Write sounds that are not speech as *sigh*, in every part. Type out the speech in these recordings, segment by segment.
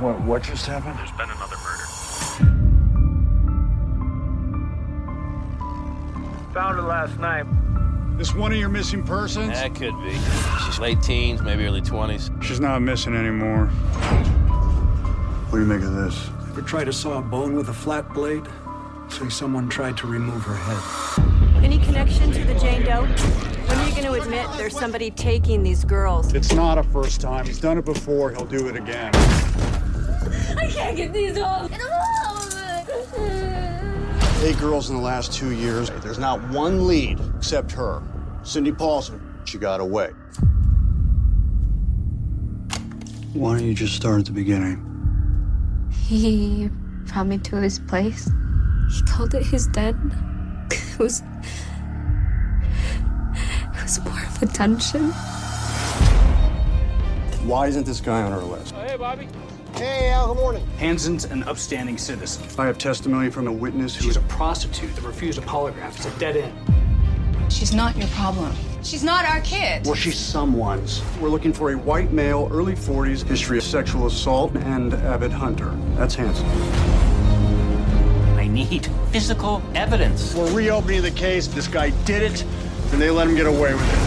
What, what just happened? There's been another murder. Found her last night. This one of your missing persons? That could be. She's late teens, maybe early 20s. She's not missing anymore. What do you make of this? Ever try to saw a bone with a flat blade? Say someone tried to remove her head. Any connection to the Jane Doe? When are you going to admit there's somebody taking these girls? It's not a first time. He's done it before. He'll do it again. I can't get these off. Eight girls in the last two years. There's not one lead except her. Cindy Paulson. She got away. Why don't you just start at the beginning? He brought me to his place. He called it his den. *laughs* It was. It was more of a attention. Why isn't this guy on our list? Oh, hey, Al, good morning. Hansen's an upstanding citizen. I have testimony from a witness who She's a prostitute that refused a polygraph. It's a dead end. She's not your problem. She's not our kid. Well, she's someone's. We're looking for a white male, early 40s, history of sexual assault, and avid hunter. That's Hansen. I need physical evidence. We're reopening the case. This guy did it, and they let him get away with it.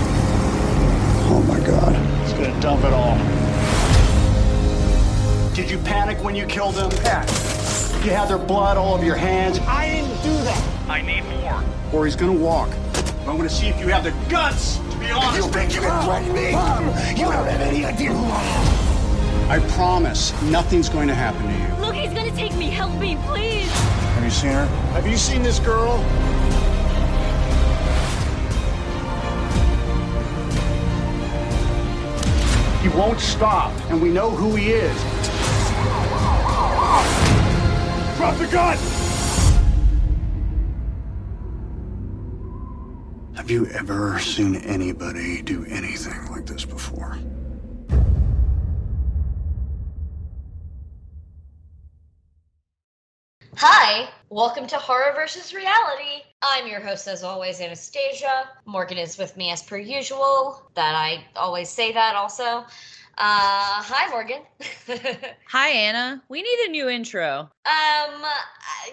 Oh my God. He's gonna dump it all. Did you panic when you killed him? Yeah. Did you have their blood all over your hands? I didn't do that. I need more. Or he's gonna walk. I'm gonna see if you have the guts to be honest. You think you can threaten me? Mom, you don't have any idea who I am. I promise nothing's going to happen to you. Look, he's gonna take me. Help me, please. Have you seen her? Have you seen this girl? He won't stop, and we know who he is. Drop the gun! Have you ever seen anybody do anything like this before? Hi, welcome to Horror versus Reality. I'm your host, as always, Anastasia. Morgan is with me as per usual. That I always say that also. Uh, hi, Morgan. *laughs* Hi, Anna. We need a new intro. um, uh,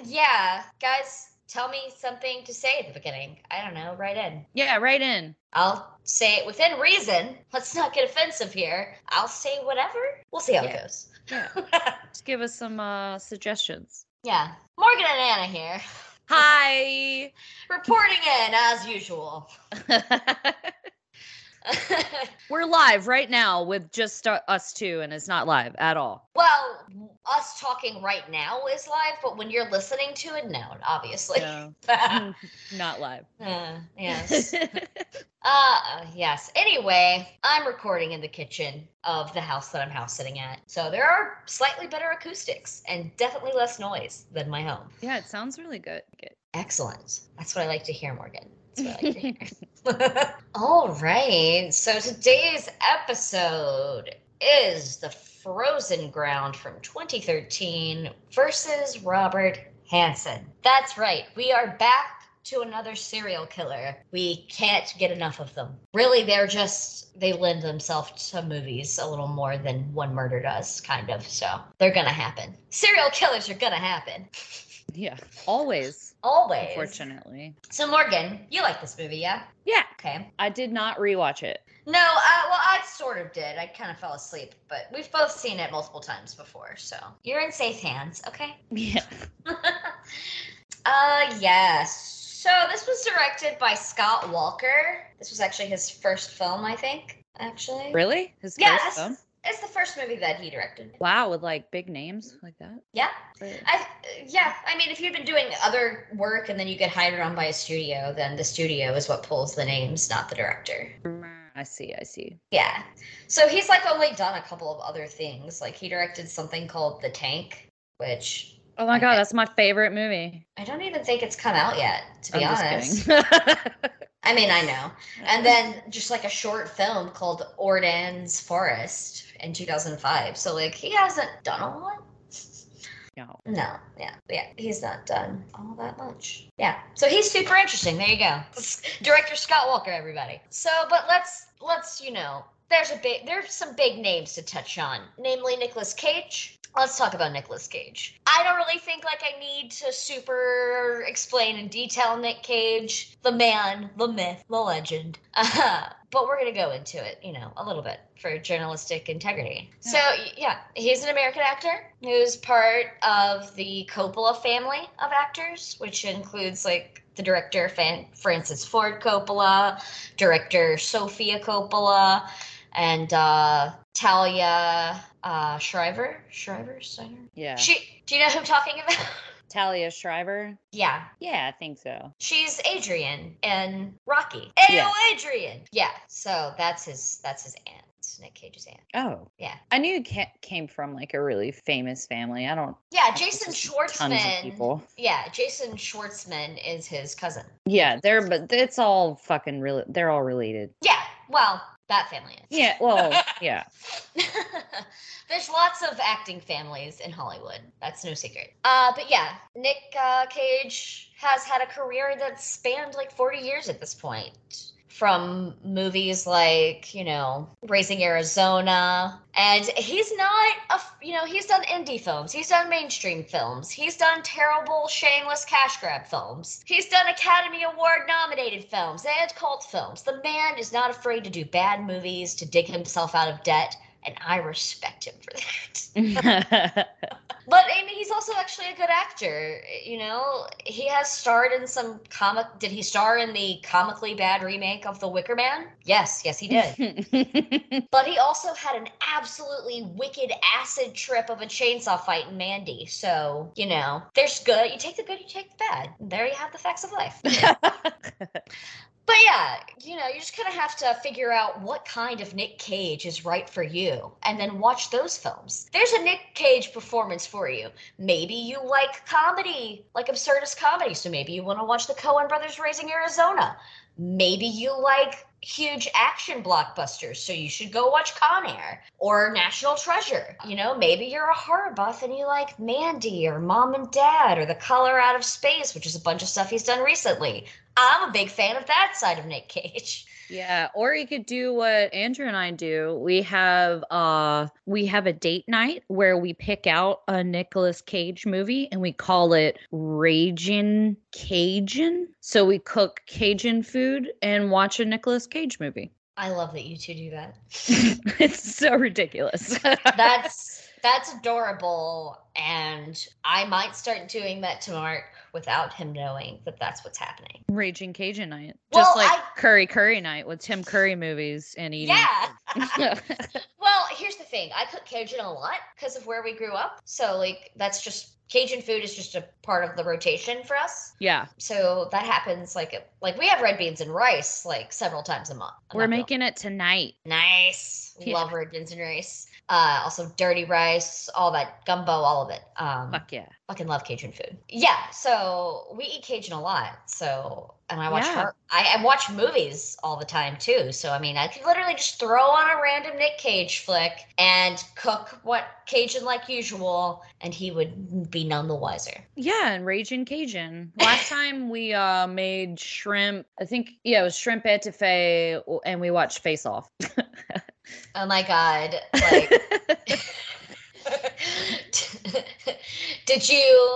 yeah, guys, tell me something to say at the beginning. I don't know, right in. Yeah, right in. I'll say it within reason. Let's not get offensive here. I'll say whatever. We'll see how Yeah. it goes. Yeah. *laughs* Just give us some uh, suggestions. Yeah, Morgan and Anna here, Hi. *laughs* reporting in as usual. We're live right now with just uh, us two, and it's not live at all. Well, us talking right now is live, but when you're listening to it, no, obviously. *laughs* No. not live. *laughs* Uh, yes. *laughs* uh, yes. Anyway, I'm recording in the kitchen of the house that I'm house sitting at. So there are slightly better acoustics and definitely less noise than my home. yeah, it sounds really good. Good. Excellent. That's what I like to hear, Morgan. That's what I *laughs* like hear. All right. So today's episode is The Frozen Ground from 2013 versus Robert Hansen. That's right. We are back to another serial killer. We can't get enough of them. Really, they're just, they lend themselves to movies a little more than One Murder does, kind of. So they're going to happen. Serial killers are going to happen. Yeah, always. Always. Unfortunately. So, Morgan, you like this movie, yeah? Yeah. Okay. I did not rewatch it. No, uh, well, I sort of did. I kind of fell asleep, but we've both seen it multiple times before, so you're in safe hands, okay? *laughs* Yeah. *laughs* Uh, yes. So this was directed by Scott Walker. This was actually his first film, I think. Actually. Really? His Yeah, first film? It's the first movie that he directed. Wow, with like big names mm-hmm. like that. Yeah. I, yeah, I mean, if you've been doing other work and then you get hired on by a studio, then the studio is what pulls the names, not the director. I see. I see. Yeah. So he's like only done a couple of other things. Like he directed something called The Tank, which Oh my god, that's my favorite movie. I don't even think it's come out yet, to be I'm just honest. *laughs* I mean, I know. And then just like a short film called Ordan's Forest in 2005. So like he hasn't done a lot. No. No, yeah, yeah, he's not done all that much. Yeah, so he's super interesting. There you go, *laughs* director Scott Walker, everybody. So, but let's let's you know, there's a big there's some big names to touch on, namely Nicolas Cage. Let's talk about Nicolas Cage. I don't really think like I need to super explain in detail Nick Cage, the man, the myth, the legend. Uh, *laughs* but we're gonna go into it, you know, a little bit for journalistic integrity. So yeah, he's an American actor who's part of the Coppola family of actors, which includes like the director Fan- Francis Ford Coppola, director Sofia Coppola, and uh, Talia uh, Shriver. Shriver, Steiner. Yeah. She. Do you know who I'm talking about? *laughs* Talia Shriver. yeah. Yeah, I think so. She's Adrian and Rocky. Ayo, Yeah. Adrian. Yeah. So that's his. That's his aunt. Nick Cage's aunt. Oh. Yeah. I knew it came from like a really famous family. I don't. Yeah. Jason Tons of Schwartzman. people. Yeah. Jason Schwartzman is his cousin. Yeah, they're but it's all fucking real. They're all related. Yeah. Well, that family is. Yeah. Well, *laughs* yeah. *laughs* There's lots of acting families in Hollywood. That's no secret. Uh, but yeah, Nick uh, Cage has had a career that's spanned like 40 years at this point. From movies like, you know, Raising Arizona. And he's not, a, you know, he's done indie films. He's done mainstream films. He's done terrible, shameless cash grab films. He's done Academy Award nominated films and cult films. The man is not afraid to do bad movies, to dig himself out of debt and I respect him for that. *laughs* *laughs* *laughs* but I mean, he's also actually a good actor. You know, he has starred in some comic. Did he star in the comically bad remake of The Wicker Man? Yes, yes, he did. *laughs* but he also had an absolutely wicked acid trip of a chainsaw fight in Mandy. So you know, there's good. You take the good, you take the bad. There you have the facts of life. *laughs* But yeah, you know, you just kind of have to figure out what kind of Nick Cage is right for you and then watch those films. There's a Nick Cage performance for you. Maybe you like comedy, like absurdist comedy, so maybe you want to watch the Coen Brothers Raising Arizona. Maybe you like huge action blockbusters, so you should go watch Con Air or National Treasure. You know, maybe you're a horror buff and you like Mandy or Mom and Dad or The Color Out of Space, which is a bunch of stuff he's done recently. I'm a big fan of that side of Nick Cage. Yeah, or you could do what Andrew and I do. We have uh we have a date night where we pick out a Nicolas Cage movie and we call it Raging Cajun. So we cook Cajun food and watch a Nicolas Cage movie. I love that you two do that. *laughs* it's so ridiculous. *laughs* That's that's adorable and I might start doing that to Mark without him knowing that that's what's happening. Raging Cajun night. Well, Just like I- Curry Curry night with Tim Curry movies and eating. Yeah. *laughs* *laughs* well, here's the thing. I cook Cajun a lot because of where we grew up. So like that's just Cajun food is just a part of the rotation for us. yeah. So that happens like like we have red beans and rice like several times a month. I'm We're making it tonight. nice. Yeah. Love red beans and rice. Uh, also dirty rice, all that gumbo, all of it. Um, Fuck yeah. fucking love Cajun food. Yeah, so we eat Cajun a lot. So and I watch Yeah. her. I, I watch movies all the time too. So I mean, I could literally just throw on a random Nick Cage flick and cook what Cajun like usual, and he would be none the wiser. Yeah, and Raging Cajun. Last *laughs* time we uh made shrimp, I think yeah, it was shrimp etouffee, and we watched Face Off. *laughs* Oh my god! Like, *laughs* did you?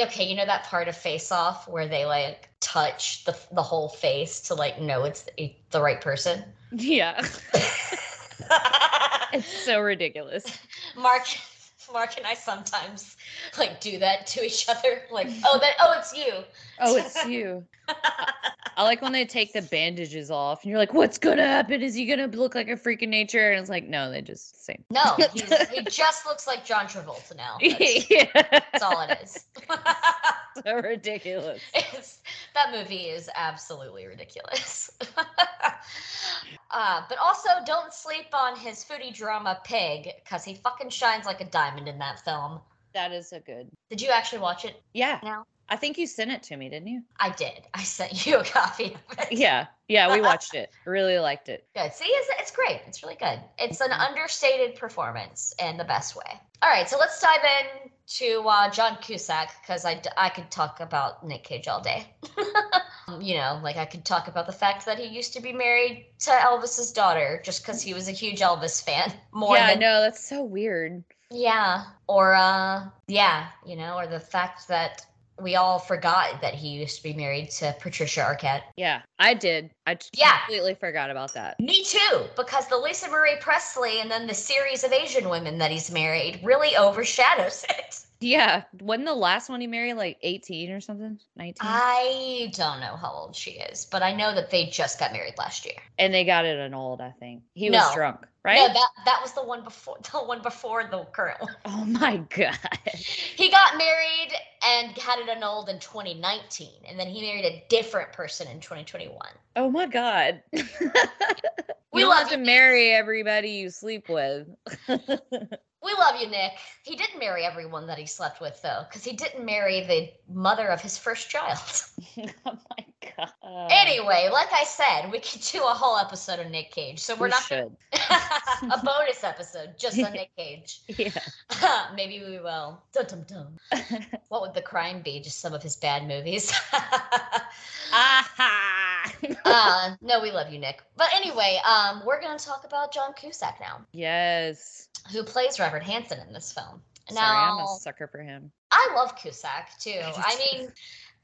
Okay, you know that part of Face Off where they like touch the the whole face to like know it's the, the right person. yeah, *laughs* it's so ridiculous. Mark Mark and I sometimes *laughs* like do that to each other. *laughs* Like, oh, that, oh, it's you. Oh, it's you. *laughs* I like when they take the bandages off and you're like, what's gonna happen? Is he gonna look like a freak of nature? And it's like, no, they just same. No, he just looks like John Travolta now. That's, yeah. that's all it is. so ridiculous. It's, that movie is absolutely ridiculous. uh, but also, don't sleep on his foodie drama Pig, because he fucking shines like a diamond in that film. That is a good. Did you actually watch it Yeah. now? I think you sent it to me, didn't you? I did. I sent you a *laughs* copy of it. Yeah. Yeah, we *laughs* watched it. Really liked it. Good. See, it's, it's great. It's really good. It's an understated performance in the best way. All right, so let's dive in to uh, John Cusack because I, I could talk about Nick Cage all day. *laughs* you know, like I could talk about the fact that he used to be married to Elvis's daughter just because he was a huge Elvis fan. More yeah, I than know. That's so weird. Yeah, or uh, yeah, you know, or the fact that we all forgot that he used to be married to Patricia Arquette. Yeah, I did. I Yeah. completely forgot about that. Me too, because the Lisa Marie Presley and then the series of Asian women that he's married really overshadows *laughs* it. Yeah. Wasn't the last one he married like 18 or something? 19? I don't know how old she is, but I know that they just got married last year. and they got it annulled, I think. He was drunk, right? No, that that was the one before *laughs* the one before the current one. *laughs* oh my God. He got married and had it annulled in 2019, and then he married a different person in 2021. Oh my God. *laughs* We you love have to marry everybody you sleep with. We love you, Nick. He didn't marry everyone that he slept with, though, because he didn't marry the mother of his first child. *laughs* *laughs* oh my God. Anyway, like I said, we could do a whole episode of Nick Cage. So we're we not should. *laughs* a bonus episode just on Nick Cage. Yeah. Maybe we will. What would the crime be? Just some of his bad movies. Aha. *laughs* uh, no, we love you, Nick. But anyway, um, we're gonna talk about John Cusack now, yes. who plays Robert Hansen in this film. Sorry, I'm a sucker for him. I love Cusack too. I I mean,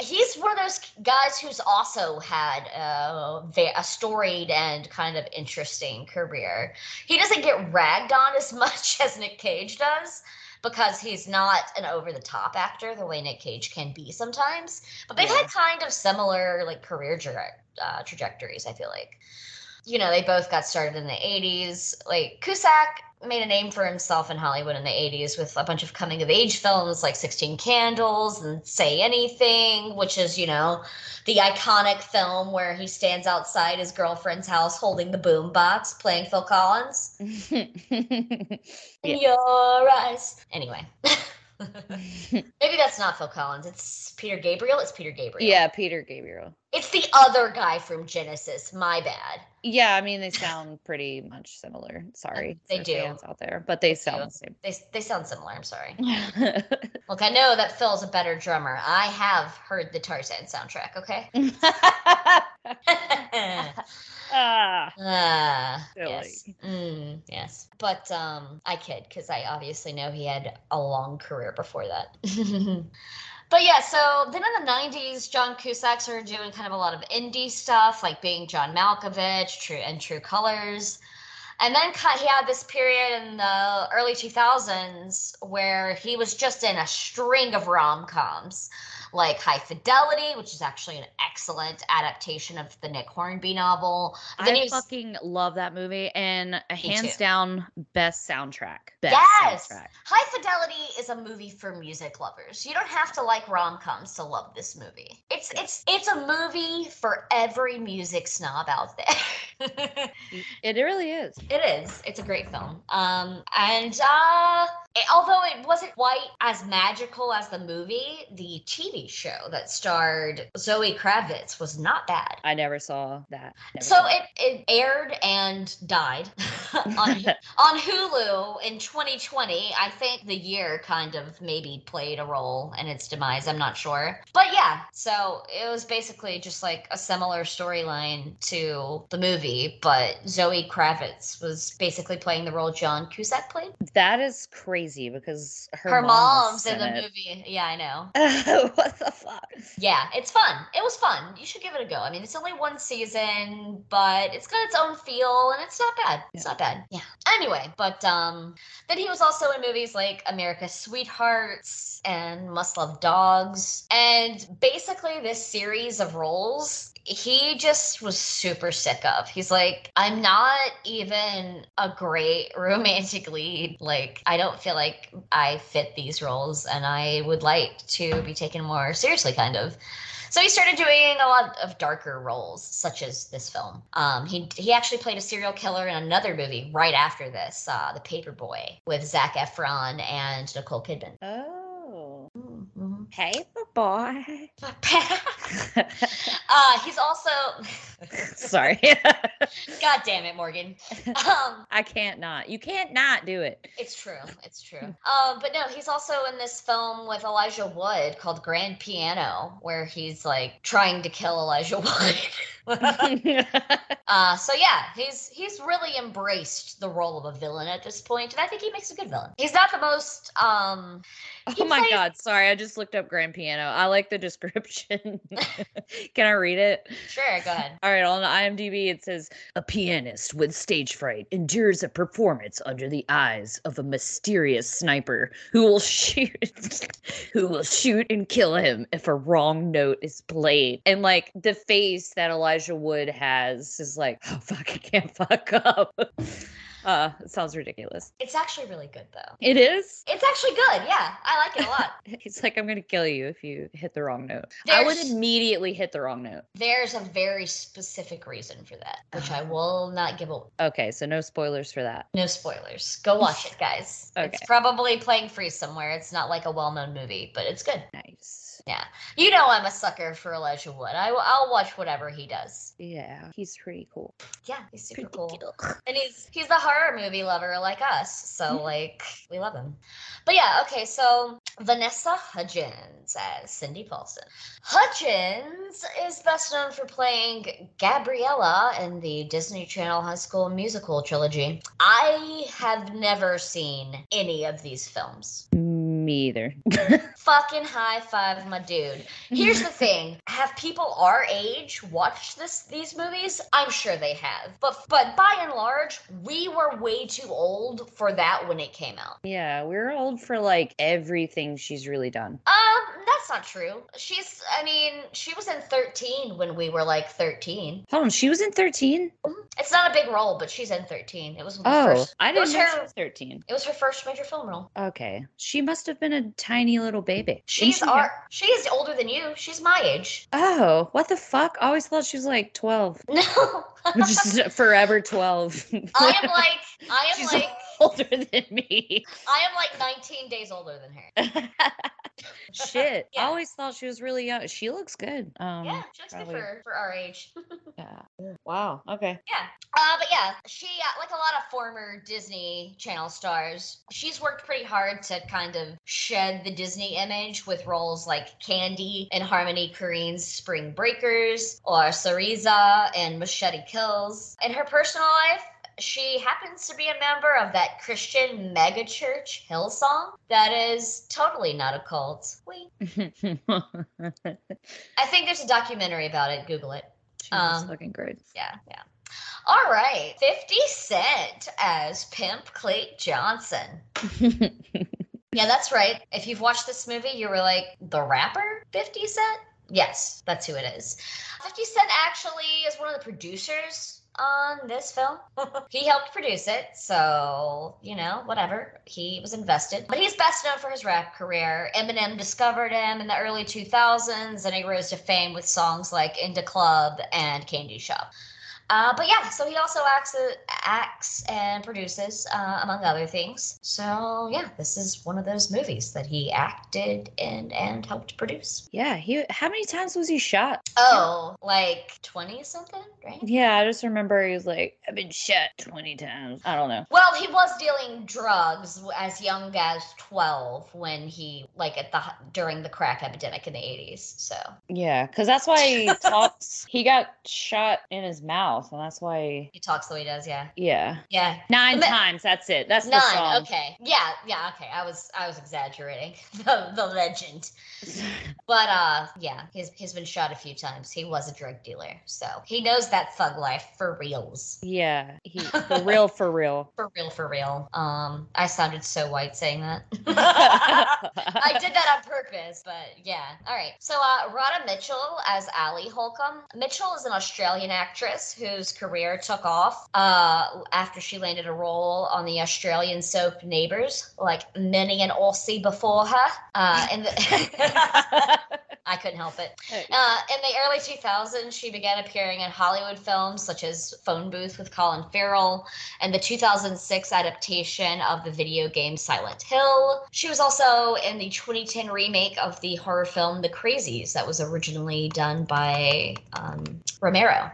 he's one of those guys who's also had a, a storied and kind of interesting career. He doesn't get ragged on as *laughs* much as Nick Cage does because he's not an over the top actor the way Nick Cage can be sometimes. But they've Yeah. had kind of similar like career uh, trajectories. I feel like. You know, they both got started in the 80s. Like Cusack made a name for himself in Hollywood in the 80s with a bunch of coming of age films like 16 Candles and Say Anything, which is, you know, the iconic film where he stands outside his girlfriend's house holding the boombox playing Phil Collins. *laughs* In your eyes. Anyway. *laughs* Maybe that's not Phil Collins. It's Peter Gabriel. It's Peter Gabriel. yeah, Peter Gabriel. It's the other guy from Genesis. My bad. Yeah, I mean they sound *laughs* pretty much similar. Sorry, They do. fans out there, but they do. sound the same. They, they sound similar. I'm sorry. *laughs* Look, I know that Phil's a better drummer. I have heard the Tarzan soundtrack, okay? *laughs* *laughs* *laughs* ah, Ah, Silly. yes. Mm, yes. But um, I kid because I obviously know he had a long career before that. *laughs* but yeah, so then in the 90s, John Cusack started doing kind of a lot of indie stuff, like being John Malkovich True and True Colors. And then he had this period in the early 2000s where he was just in a string of rom coms, like High Fidelity, which is actually an excellent adaptation of the Nick Hornby novel. Then I fucking love that movie and a hands too. down best soundtrack. Best yes, soundtrack. High Fidelity is a movie for music lovers. You don't have to like rom coms to love this movie. It's it's it's a movie for every music snob out there. *laughs* It really is. It is. It's a great film. Um, and uh, it- although it wasn't quite as magical as the movie, the TV show that starred Zoe Kravitz was not bad. I never saw that. Never So saw it, it aired and died *laughs* on *laughs* on Hulu in 2020. I think the year kind of maybe played a role in its demise. I'm not sure. But yeah, so it was basically just like a similar storyline to the movie, but Zoe Kravitz was basically playing the role John Cusack played. That is crazy because her, Her, mom mom's in the it. movie. Yeah, I know. *laughs* what the fuck? Yeah, it's fun. It was fun. You should give it a go. I mean, it's only one season, but it's got its own feel and it's not bad. It's not bad. Yeah. Anyway, but um, then he was also in movies like America's Sweethearts and Must Love Dogs. And basically, this series of roles he just was super sick of. He's like, I'm not even a great *laughs* romantic lead. Like, I don't feel like I fit these roles, and I would like to be taken more seriously, kind of. So he started doing a lot of darker roles, such as this film. Um, he he actually played a serial killer in another movie right after this, uh, The Paperboy, with Zac Efron and Nicole Kidman. Oh. Paper boy. *laughs* uh, he's also. *laughs* Sorry. *laughs* God damn it, Morgan. Um, I can't not. You can't not do it. It's true. It's true. Um, but no, he's also in this film with Elijah Wood called Grand Piano, where he's like trying to kill Elijah Wood. *laughs* *laughs* uh, so yeah, he's he's really embraced the role of a villain at this point, and I think he makes a good villain. He's not the most. Um, oh my plays- god! Sorry, I just looked up Grand Piano. I like the description. *laughs* Can I read it? Sure, go ahead. All right, on IMDb it says a pianist with stage fright endures a performance under the eyes of a mysterious sniper who will shoot who will shoot and kill him if a wrong note is played. And like the face that Elijah Wood has is like, oh fuck, I can't fuck up. *laughs* Uh, it sounds ridiculous. It's actually really good though. It is. It's actually good. Yeah, I like it a lot. *laughs* He's like, I'm gonna kill you if you hit the wrong note. There's, I would immediately hit the wrong note. There's a very specific reason for that, which I *sighs* will not give away. Okay, so no spoilers for that. No spoilers. Go watch it, guys. okay. It's probably playing free somewhere. It's not like a well-known movie, but it's good. Nice. Yeah. You know I'm a sucker for Elijah Wood. I, I'll watch whatever he does. Yeah, he's pretty cool. Yeah, he's super cool. *laughs* And he's he's a horror movie lover like us. So mm-hmm. like we love him. But yeah, okay, so Vanessa Hudgens as Cindy Paulson. Hudgens is best known for playing Gabriella in the Disney Channel High School Musical trilogy. I have never seen any of these films. Me either. *laughs* Fucking high five, my dude. Here's the thing: Have people our age watched this these movies? I'm sure they have, but but by and large, we were way too old for that when it came out. Yeah, we were old for like everything she's really done. Um, that's not true. She's, I mean, she was in 13 when we were like 13. Hold on, she was in 13. Mm-hmm. It's not a big role, but she's in 13. It was oh, first. I didn't know her, she was 13. It was her first major film role. Okay, she must have been a tiny little baby. She's she our, she's older than you. She's my age. Oh, what the fuck? I always thought she was like 12. *laughs* No. Is forever 12. I am *laughs* like, I am she's like *laughs* older than me. I am like 19 days older than her. *laughs* Shit. *laughs* Yeah. I always thought she was really young. She looks good. Um, yeah, she looks probably. good for, for our age. yeah. Wow. Okay. Yeah. Uh, but yeah, she, uh, like a lot of former Disney Channel stars, she's worked pretty hard to kind of shed the Disney image with roles like Candy in Harmony Korine's Spring Breakers or Cereza in Machete Kills. In her personal life, she happens to be a member of that Christian megachurch Hillsong that is totally not a cult. We. *laughs* I think there's a documentary about it. Google it. She's um, looking great. Yeah, yeah. All right, 50 Cent as Pimp Clate Johnson. *laughs* yeah, that's right. If you've watched this movie, you were like, the rapper 50 Cent? Yes, that's who it is. 50 Cent actually is one of the producers on this film. *laughs* he helped produce it, so, you know, whatever. He was invested. But he's best known for his rap career. Eminem discovered him in the early 2000s, and he rose to fame with songs like In da Club and Candy Shop. Uh, but yeah, so he also acts, acts and produces, uh, among other things. So yeah, this is one of those movies that he acted in and helped produce. Yeah, he. How many times was he shot? Oh, like twenty something, right? Yeah, I just remember he was like, "I've been shot twenty times." I don't know. Well, he was dealing drugs as young as twelve when he like at the during the crack epidemic in the eighties. So yeah, because that's why he *laughs* talks. He got shot in his mouth mouth, and that's why He talks the way he does, yeah. yeah. Yeah. Nine The ma- times, that's it. That's the Nine. song. Okay. Yeah. Yeah. Okay. I was I was exaggerating *laughs* the, the legend, *laughs* but uh, yeah, he's he's been shot a few times. He was a drug dealer, so he knows that thug life for reals. Yeah, he for *laughs* real, for real. For real, for real. Um, I sounded so white saying that. I did that on purpose, but yeah. All right. So, uh, Radha Mitchell as Ali Holcomb. Mitchell is an Australian actress whose career took off uh, after she landed a role on the Australian soap Neighbours, like many an Aussie before her. Uh, in the *laughs* I couldn't help it. Uh, in the early 2000s, she began appearing in Hollywood films such as Phone Booth with Colin Farrell and the 2006 adaptation of the video game Silent Hill. She was also in the 2010 remake of the horror film The Crazies that was originally done by um, Romero.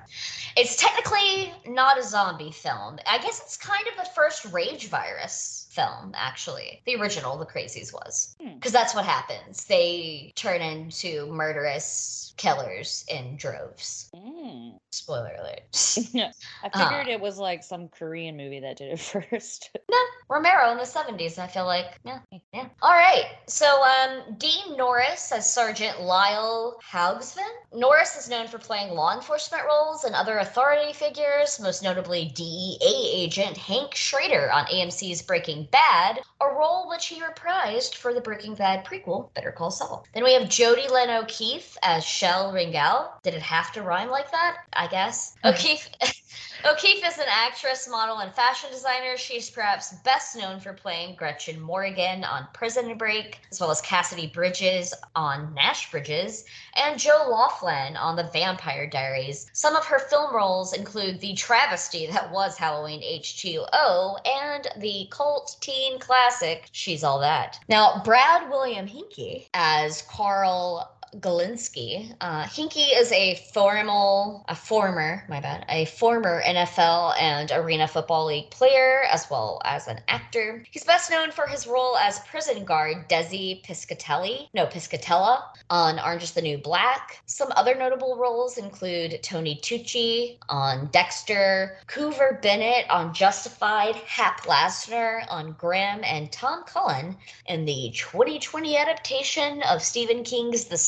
It's technically not a zombie film. I guess it's kind of the first rage virus film, actually. The original, The Crazies, was. Hmm. Because that's what happens. They turn into murderous killers in droves. Mm. Spoiler alert. *laughs* I figured it was like some Korean movie that did it *laughs* first. No, Romero in the 70s, I feel like. Yeah, yeah. All right. So, um, Dean Norris as Sergeant Lyle Haugsven. Norris is known for playing law enforcement roles and other authority figures, most notably DEA agent Hank Schrader on AMC's Breaking Bad, a role which he reprised for the Breaking Bad prequel, Better Call Saul. Then we have Jodi Lyn O'Keefe as Chelle Ringell. Did it have to rhyme like that? I guess. Hmm. O'Keefe. *laughs* O'Keefe is an actress, model, and fashion designer. She's perhaps best known for playing Gretchen Morgan on Prison Break, as well as Cassidy Bridges on Nash Bridges, and Jo Laughlin on The Vampire Diaries. Some of her film roles include the travesty that was Halloween H2O and the cult teen classic She's All That. Now, Brad William Henke as Carl Galenski. Uh, is a formal, a former, my bad, a former NFL and Arena Football League player, as well as an actor. He's best known for his role as prison guard Desi Piscatelli, no, Piscatella, on Orange is the New Black. Some other notable roles include Tony Tucci on Dexter, Coover Bennett on Justified, Hap Lasner on Graham, and Tom Cullen in the 2020 adaptation of Stephen King's The.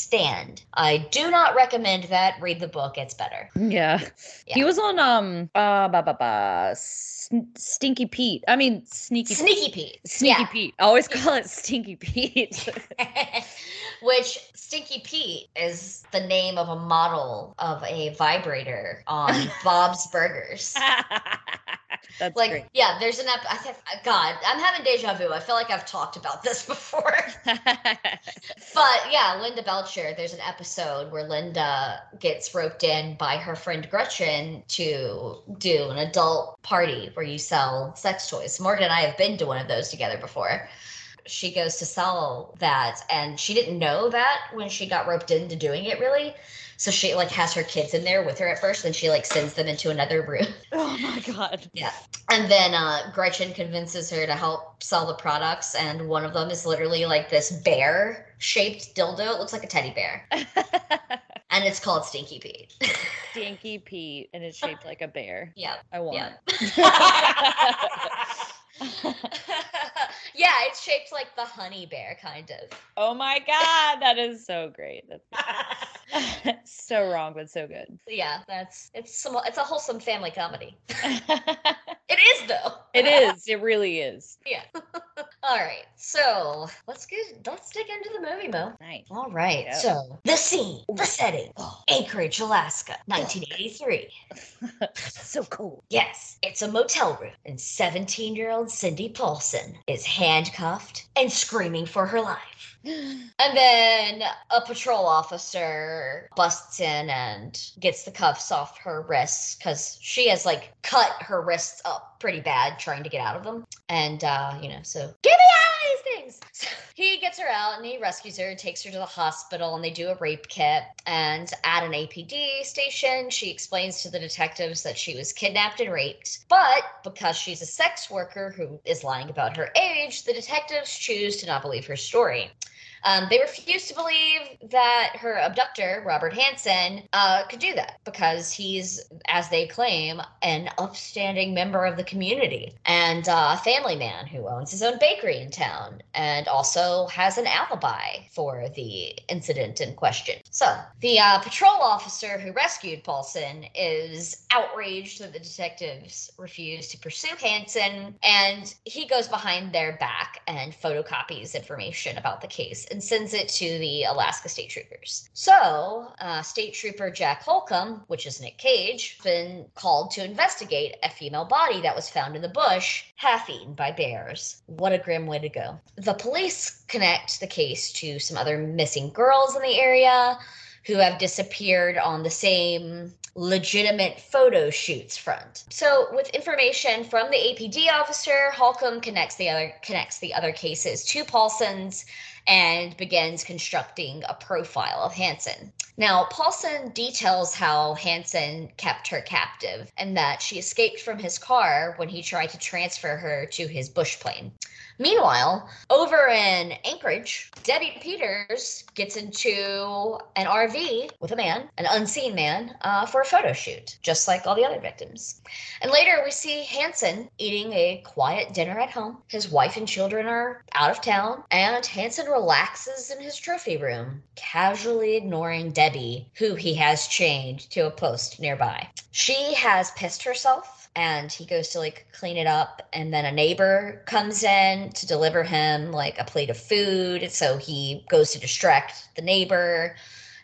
I do not recommend that. Read the book; it's better. Yeah. He was on um uh ba, ba, ba, Sn- Stinky Pete. I mean Sneaky Sneaky Pete. Sneaky Yeah. Pete. I always call it Stinky Pete. *laughs* *laughs* Which Stinky Pete is the name of a model of a vibrator on *laughs* Bob's Burgers. *laughs* That's like, great. yeah, there's an ep. I think, God, I'm having deja vu. I feel like I've talked about this *laughs* before. but yeah, Linda Belcher, there's an episode where Linda gets roped in by her friend Gretchen to do an adult party where you sell sex toys. Morgan and I have been to one of those together before. She goes to sell that, and she didn't know that when she got roped into doing it, really. So she like has her kids in there with her at first, and she like sends them into another room. *laughs* oh my god. Yeah. And then uh, Gretchen convinces her to help sell the products, and one of them is literally like this bear shaped dildo. It looks like a teddy bear. *laughs* and it's called Stinky Pete. *laughs* Stinky Pete and it's shaped like a bear. yeah. I want Yeah. *laughs* yeah, it's shaped like the honey bear, kind of. oh my god, that is so great. That's *laughs* *laughs* so wrong, but so good. yeah, that's it's some it's a wholesome family comedy. *laughs* *laughs* it is though. It is. It really is. Yeah. All right. So let's get let's dig into the movie, Mo. Nice. All right. Yep. So the scene, the setting, Anchorage, Alaska, 1983. so cool. Yes, it's a motel room, and 17 year old Cindy Paulson is handcuffed and screaming for her life. And then a patrol officer busts in and gets the cuffs off her wrists because she has like cut her wrists up pretty bad trying to get out of them. And, uh, you know, so get me out of these things. *laughs* So he gets her out and he rescues her, takes her to the hospital, and they do a rape kit. And at an APD station, she explains to the detectives that she was kidnapped and raped. But because she's a sex worker who is lying about her age, the detectives choose to not believe her story. Um, they refuse to believe that her abductor, Robert Hansen, uh, could do that because he's, as they claim, an upstanding member of the community and a family man who owns his own bakery in town and also has an alibi for the incident in question. So the uh, patrol officer who rescued Paulson is outraged that the detectives refuse to pursue Hansen, and he goes behind their back and photocopies information about the case and sends it to the Alaska State Troopers. So, uh, State Trooper Jack Holcomb, which is Nick Cage, been called to investigate a female body that was found in the bush, half eaten by bears. What a grim way to go. The police connect the case to some other missing girls in the area who have disappeared on the same legitimate photo shoots front. So with information from the APD officer, Holcomb connects the other connects the other cases to Paulson's and begins constructing a profile of Hansen. Now, Paulson details how Hansen kept her captive and that she escaped from his car when he tried to transfer her to his bush plane. Meanwhile, over in Anchorage, Debbie Peters gets into an RV with a man, an unseen man, uh, for a photo shoot, just like all the other victims. And later we see Hansen eating a quiet dinner at home. His wife and children are out of town, and Hansen relaxes in his trophy room, casually ignoring Debbie, who he has chained to a post nearby. She has pissed herself and he goes to like clean it up and then a neighbor comes in to deliver him like a plate of food so he goes to distract the neighbor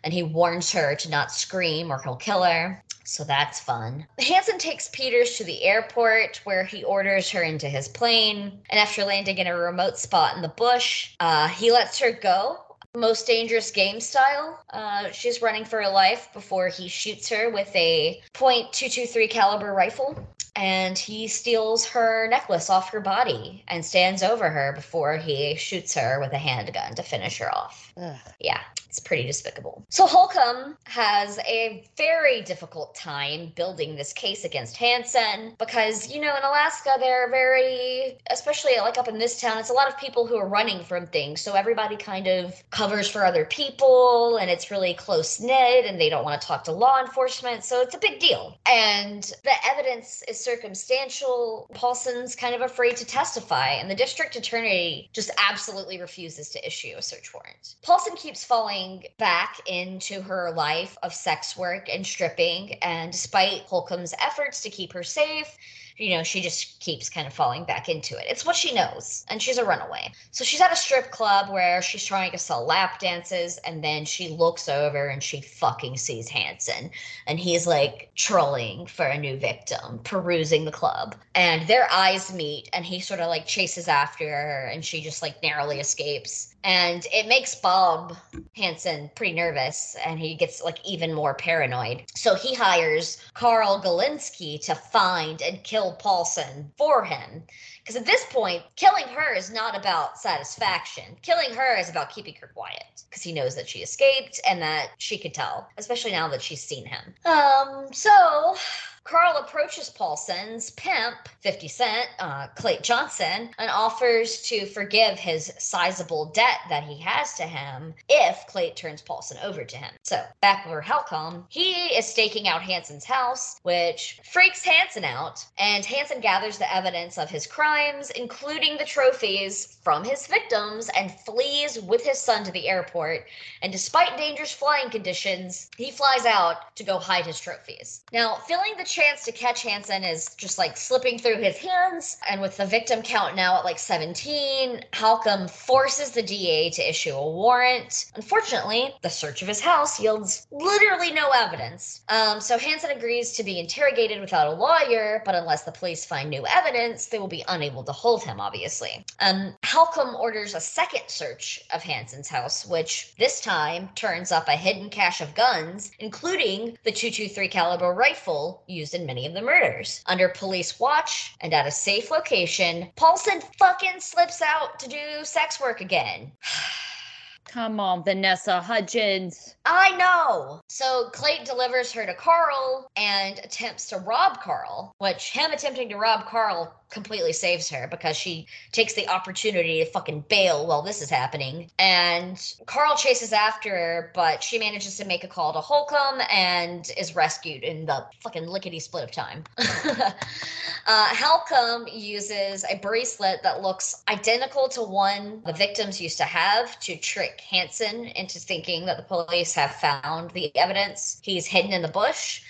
and he warns her to not scream or he'll kill her so that's fun. Hansen takes Peters to the airport where he orders her into his plane. And after landing in a remote spot in the bush, uh, he lets her go most dangerous game style. Uh, she's running for her life before he shoots her with a .223 caliber rifle, and he steals her necklace off her body and stands over her before he shoots her with a handgun to finish her off. Ugh. Yeah, it's pretty despicable. So Holcomb has a very difficult time building this case against Hansen because, you know, in Alaska, they're very, especially like up in this town, it's a lot of people who are running from things. So everybody kind of covers for other people and it's really close knit and they don't want to talk to law enforcement. So it's a big deal. And the evidence is circumstantial. Paulson's kind of afraid to testify, and the district attorney just absolutely refuses to issue a search warrant. Paulson keeps falling back into her life of sex work and stripping, and despite Holcomb's efforts to keep her safe, you know, she just keeps kind of falling back into it. It's what she knows, and she's a runaway. So she's at a strip club where she's trying to sell lap dances, and then she looks over and she fucking sees Hansen, and he's like trolling for a new victim, perusing the club, and their eyes meet, and he sort of like chases after her, and she just like narrowly escapes and it makes Bob Hansen pretty nervous and he gets like even more paranoid. So he hires Carl Galenski to find and kill Paulson for him. Because at this point, killing her is not about satisfaction. Killing her is about keeping her quiet. Because he knows that she escaped and that she could tell, especially now that she's seen him. Um, so Carl approaches Paulson's pimp, 50 Cent, uh, Clayton Johnson, and offers to forgive his sizable debt that he has to him if Clayton turns Paulson over to him. So, back over Holcomb, he is staking out Hansen's house, which freaks Hansen out, and Hansen gathers the evidence of his crimes, including the trophies from his victims, and flees with his son to the airport. And despite dangerous flying conditions, he flies out to go hide his trophies. Now, feeling the chance to catch Hansen is just like slipping through his hands. And with the victim count now at like 17, Holcomb forces the DA to issue a warrant. Unfortunately, the search of his house yields literally no evidence. Um, so Hansen agrees to be interrogated without a lawyer, but unless the police find new evidence, they will be unable to hold him, obviously. Um, Holcomb orders a second search of Hansen's house, which this time turns up a hidden cache of guns, including the 223 caliber rifle used used in many of the murders. Under police watch and at a safe location, Paulson fucking slips out to do sex work again. *sighs* Come on, Vanessa Hudgens. I know. So Clayton delivers her to Carl and attempts to rob Carl, which him attempting to rob Carl completely saves her because she takes the opportunity to fucking bail while this is happening. And Carl chases after her, but she manages to make a call to Holcomb and is rescued in the fucking lickety split of time. *laughs* uh, Holcomb uses a bracelet that looks identical to one the victims used to have to trick Hansen into thinking that the police have found the evidence he's hidden in the bush.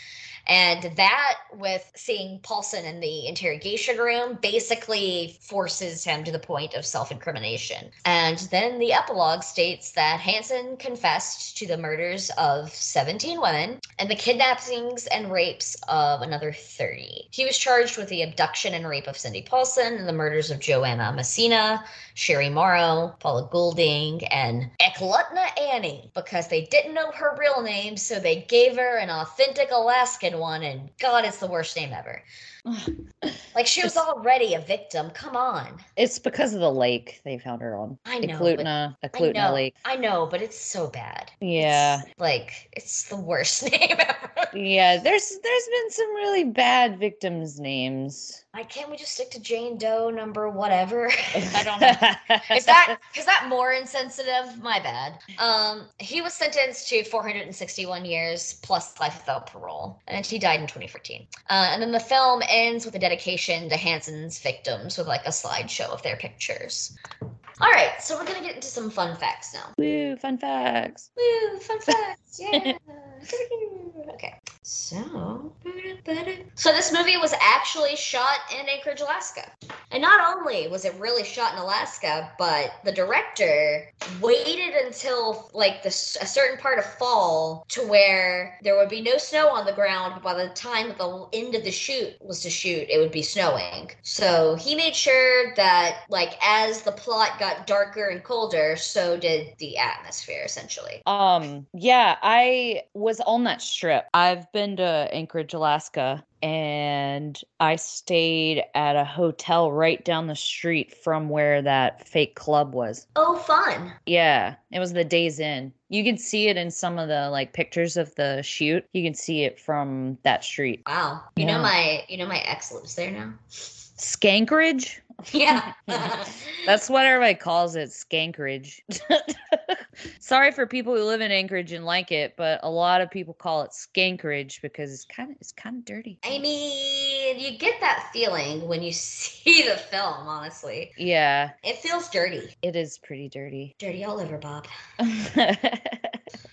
And that, with seeing Paulson in the interrogation room, basically forces him to the point of self incrimination. And then the epilogue states that Hansen confessed to the murders of 17 women and the kidnappings and rapes of another 30. He was charged with the abduction and rape of Cindy Paulson and the murders of Joanna Messina, Sherry Morrow, Paula Goulding, and Eklutna Annie because they didn't know her real name, so they gave her an authentic Alaskan one, and God, it's the worst name ever. Like she was already a victim. Come on. It's because of the lake they found her on. I know. Eklutna, but, Eklutna I know, Lake. I know, but it's so bad. Yeah. It's, like it's the worst *laughs* name ever. Yeah, there's there's been some really bad victims' names. Like, can't we just stick to Jane Doe number whatever? *laughs* I don't know. *laughs* is that is that more insensitive? My bad. Um, he was sentenced to 461 years plus life without parole, and he died in 2014. Uh, and then the film ends with a dedication to Hansen's victims with like a slideshow of their pictures. All right, so we're gonna get into some fun facts now. Woo, fun facts. Woo, fun facts. Yeah. *laughs* okay. So, so this movie was actually shot in Anchorage, Alaska. And not only was it really shot in Alaska, but the director waited until like the, a certain part of fall to where there would be no snow on the ground, but by the time the end of the shoot was to shoot, it would be snowing. So he made sure that like as the plot got darker and colder, so did the atmosphere essentially. Um, yeah, I was on that strip. I've been to Anchorage, Alaska, and I stayed at a hotel right down the street from where that fake club was. Oh, fun. Yeah, it was the Days Inn. You can see it in some of the like pictures of the shoot. You can see it from that street. Wow. You Yeah. know my you know my ex lives there now. Skankridge? Yeah. *laughs* That's what everybody calls it, Skankridge. *laughs* Sorry for people who live in Anchorage and like it, but a lot of people call it Skankridge because it's kind of it's kind of dirty. I mean, you get that feeling when you *laughs* see the film, honestly. Yeah, It feels dirty. it is pretty dirty. Dirty all over, Bob.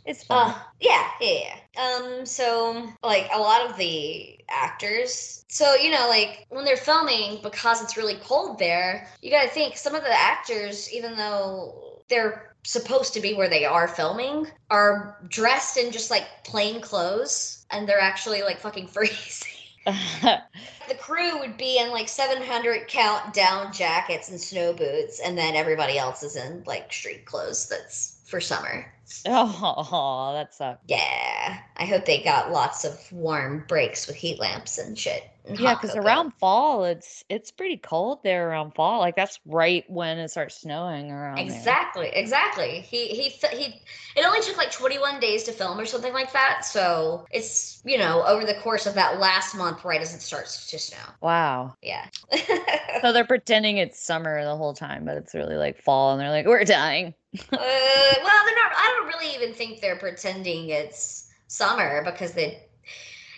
it's fun. Uh, yeah, yeah, yeah. Um, so like a lot of the actors, so you know, like when they're filming, because it's really cold there, you got to think some of the actors, even though they're supposed to be where they are filming, are dressed in just like plain clothes, and they're actually like fucking *laughs* freezing. *laughs* the crew would be in like 700 count down jackets and snow boots, and then everybody else is in like street clothes. That's for summer. oh, *laughs* that sucks. Yeah, I hope they got lots of warm breaks with heat lamps and shit. Yeah, because around fall, it's it's pretty cold there around fall. Like that's right when it starts snowing around there. Exactly, exactly. He he he. It only took like 21 days to film or something like that. So it's you know over the course of that last month, right as it starts to snow. Wow. Yeah. So they're *laughs* pretending it's summer the whole time, but it's really like fall, and they're like, "We're dying." uh, well, they're not. I don't really even think they're pretending it's summer because they.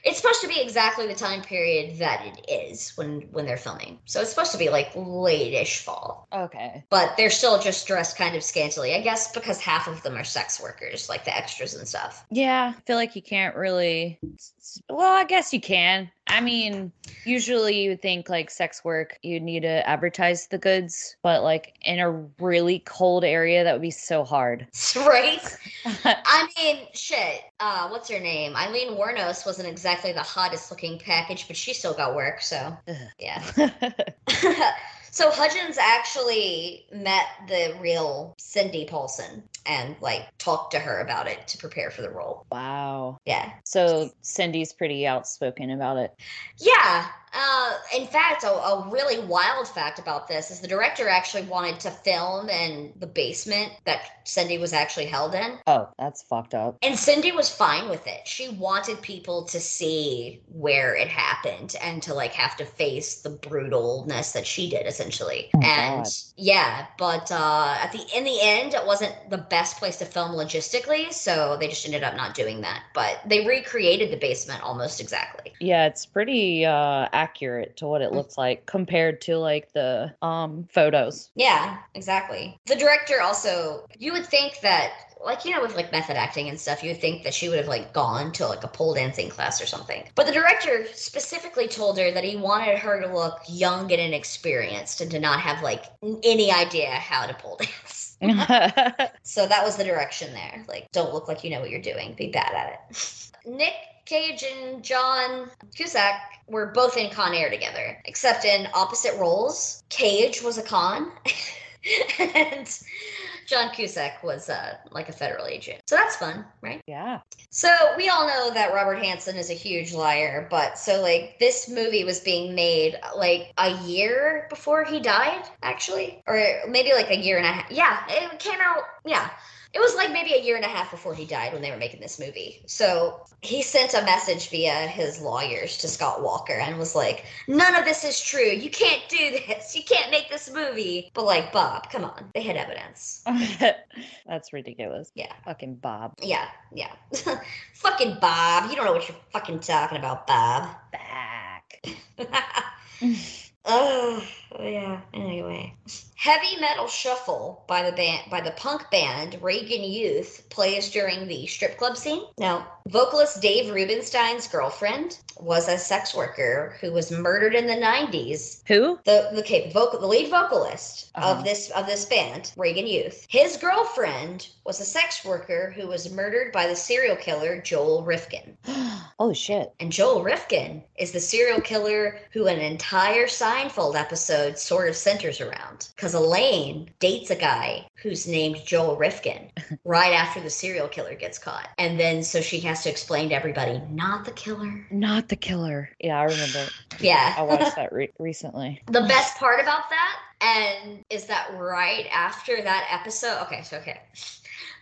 It's supposed to be exactly the time period that it is when when they're filming. So it's supposed to be like late-ish fall. Okay. But they're still just dressed kind of scantily, I guess, because half of them are sex workers, like the extras and stuff. Yeah, I feel like you can't really. Well, I guess you can. I mean, usually you would think like sex work, you'd need to advertise the goods, but like in a really cold area, that would be so hard. *laughs* right? *laughs* I mean, shit. Uh, what's her name? Aileen Wuornos wasn't exactly the hottest looking package, but she still got work, so yeah. *laughs* so Hudgens actually met the real Cindy Paulson and like talked to her about it to prepare for the role. wow. Yeah. So Cindy's pretty outspoken about it. Yeah. Uh, in fact, a, a really wild fact about this is the director actually wanted to film in the basement that Cindy was actually held in. Oh, that's fucked up. And Cindy was fine with it. She wanted people to see where it happened and to like have to face the brutalness that she did essentially. Oh, and God. yeah, but uh at the in the end it wasn't the best place to film logistically, so they just ended up not doing that. But they recreated the basement almost exactly. Yeah, it's pretty uh accurate to Mm. what it looks like compared to like the um photos. Yeah, exactly. The director also, you would think that, like, you know, with like method acting and stuff, you would think that she would have like gone to like a pole dancing class or something. But the director specifically told her that he wanted her to look young and inexperienced and to not have like any idea how to pole *laughs* dance. *laughs* So that was the direction there. Like, don't look like you know what you're doing. Be bad at it. *laughs* Nic Cage and John Cusack were both in Con Air together, except in opposite roles. Cage was a con, *laughs* and John Cusack was uh, like a federal agent. So that's fun, right? yeah. So we all know that Robert Hansen is a huge liar, but so like this movie was being made like a year before he died, actually, or maybe like a year and a half. Yeah, it came out. Yeah. It was like maybe a year and a half before he died when they were making this movie. So he sent a message via his lawyers to Scott Walker and was like, None of this is true. You can't do this. You can't make this movie. But like, Bob, come on. They had evidence. *laughs* That's ridiculous. Yeah. Fucking Bob. Yeah, yeah. *laughs* fucking Bob. You don't know what you're fucking talking about, Bob. Back. *laughs* Oh, yeah. Anyway. Heavy Metal Shuffle by the band by the punk band Reagan Youth plays during the strip club scene. Now, vocalist Dave Rubinstein's girlfriend was a sex worker who was murdered in the 90s. Who? The the okay, vocal the lead vocalist Uh-huh. of this of this band, Reagan Youth. His girlfriend was a sex worker who was murdered by the serial killer Joel Rifkin. *gasps* oh shit. And Joel Rifkin is the serial killer who an entire Seinfeld episode sort of centers around. Because Elaine dates a guy who's named Joel Rifkin *laughs* right after the serial killer gets caught. And then so she has to explain to everybody, not the killer. Not the killer. Yeah, I remember. *sighs* Yeah. I watched that *laughs* re- recently. The best part about that and is that right after that episode okay so okay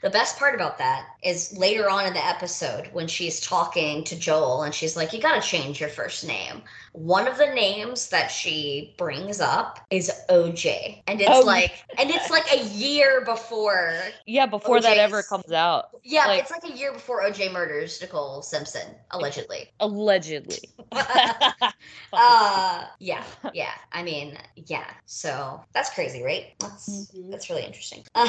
the best part about that is later on in the episode when she's talking to Joel and she's like, You gotta change your first name. One of the names that she brings up is OJ. And it's Oh. like, and it's like a year before. Yeah, before that ever comes out. Yeah, Like- it's like a year before OJ murders Nicole Simpson, allegedly. *laughs* Allegedly. *laughs* *laughs* uh yeah yeah i mean yeah so that's crazy right that's that's really interesting uh,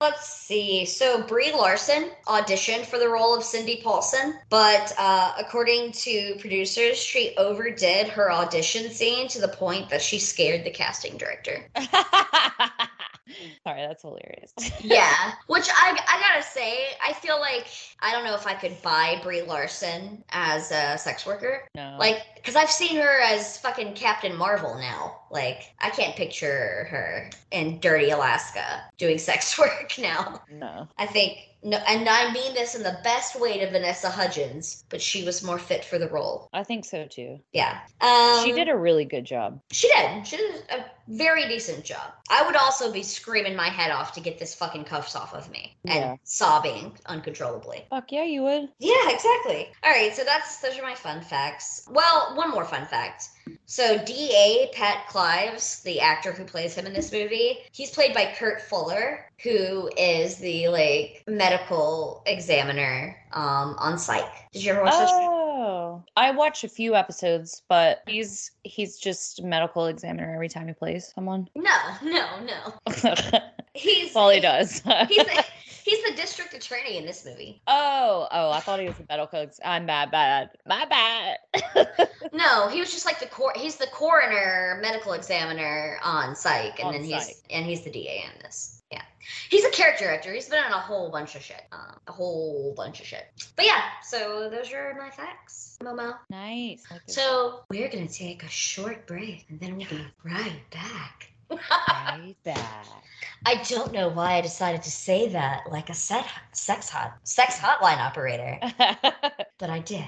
let's see. So brie larson auditioned for the role of cindy paulson but uh according to producers she overdid her audition scene to the point that she scared the casting director *laughs* *laughs* Sorry, that's hilarious. *laughs* yeah which I, I gotta say i feel like i don't know if i could buy brie larson as a sex worker No. like because i've seen her as fucking captain marvel now like i can't picture her in dirty alaska doing sex *laughs* work now no. i think no and i mean this in the best way to vanessa hudgens but she was more fit for the role I think so too. yeah um, she did a really good job. she did. She did a very decent job. I would also be screaming my head off to get this fucking cuffs off of me and Yeah. sobbing uncontrollably. Fuck yeah, you would. Yeah, exactly. All right, so that's those are my fun facts. Well, one more fun fact. So DA Pat Clives, the actor who plays him in this movie, he's played by Kurt Fuller, who is the like medical examiner um on Psych. Did you ever watch this? Oh, I watch a few episodes, but he's he's just medical examiner every time he plays someone. No, no, no. *laughs* He's all he does. he's he's the district attorney in this movie. oh, oh, I thought he was the medical. Ex- I'm bad, bad, my bad. *laughs* No, he was just like the cor- he's the coroner medical examiner on Psych, and On then he's Psych. and he's the DA in this. Yeah, he's a character actor. He's been in a whole bunch of shit, uh, a whole bunch of shit. But yeah, so those are my facts, Momo. Nice. So we're gonna take a short break, and then we'll be right back. Right back. I don't know why I decided to say that like a set sex hot sex hotline operator, *laughs* but I did.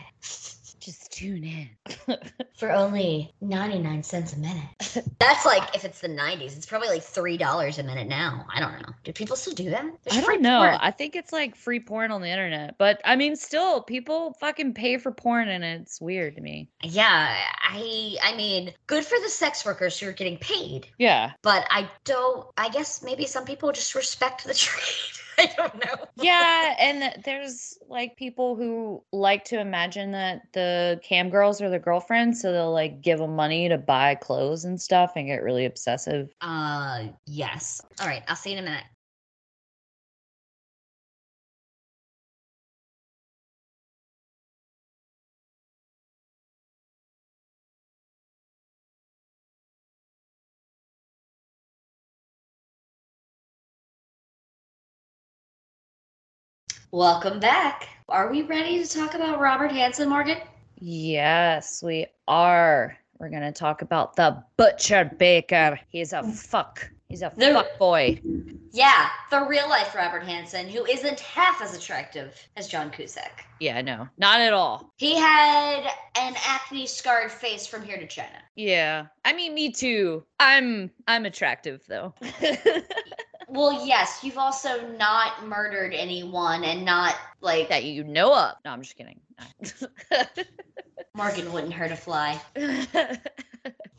Just tune in. *laughs* For only 99 cents a minute. *laughs* That's like if it's the 90s, it's probably like $3 a minute now. I don't know. Do people still do that? There's I don't know. porn. I think it's like free porn on the internet. But I mean, still, people fucking pay for porn and it's weird to me. Yeah, I I mean, good for the sex workers who are getting paid. Yeah. But I don't I guess maybe some people just respect the *laughs* trade. I don't know. yeah, and there's like people who like to imagine that the cam girls are their girlfriends, so they'll like give them money to buy clothes and stuff and get really obsessive. Uh yes. All right, I'll see you in a minute. Welcome back. Are we ready to talk about Robert Hansen, Morgan? Yes, we are. We're gonna talk about the Butcher Baker. He's a fuck. He's a The- fuck boy. Yeah, the real life Robert Hansen, who isn't half as attractive as John Cusack. Yeah, no, not at all. He had an acne scarred face from here to China. Yeah, I mean, me too. I'm I'm attractive though. *laughs* Well, yes, you've also not murdered anyone and not like that you know of. No, I'm just kidding. *laughs* Morgan wouldn't hurt a fly. *laughs*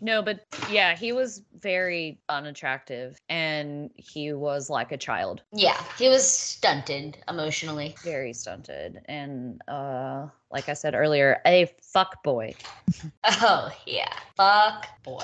no, but yeah, he was very unattractive and he was like a child. Yeah, he was stunted emotionally. Very stunted. And uh like I said earlier, a fuck boy. *laughs* Oh, yeah. Fuck boy.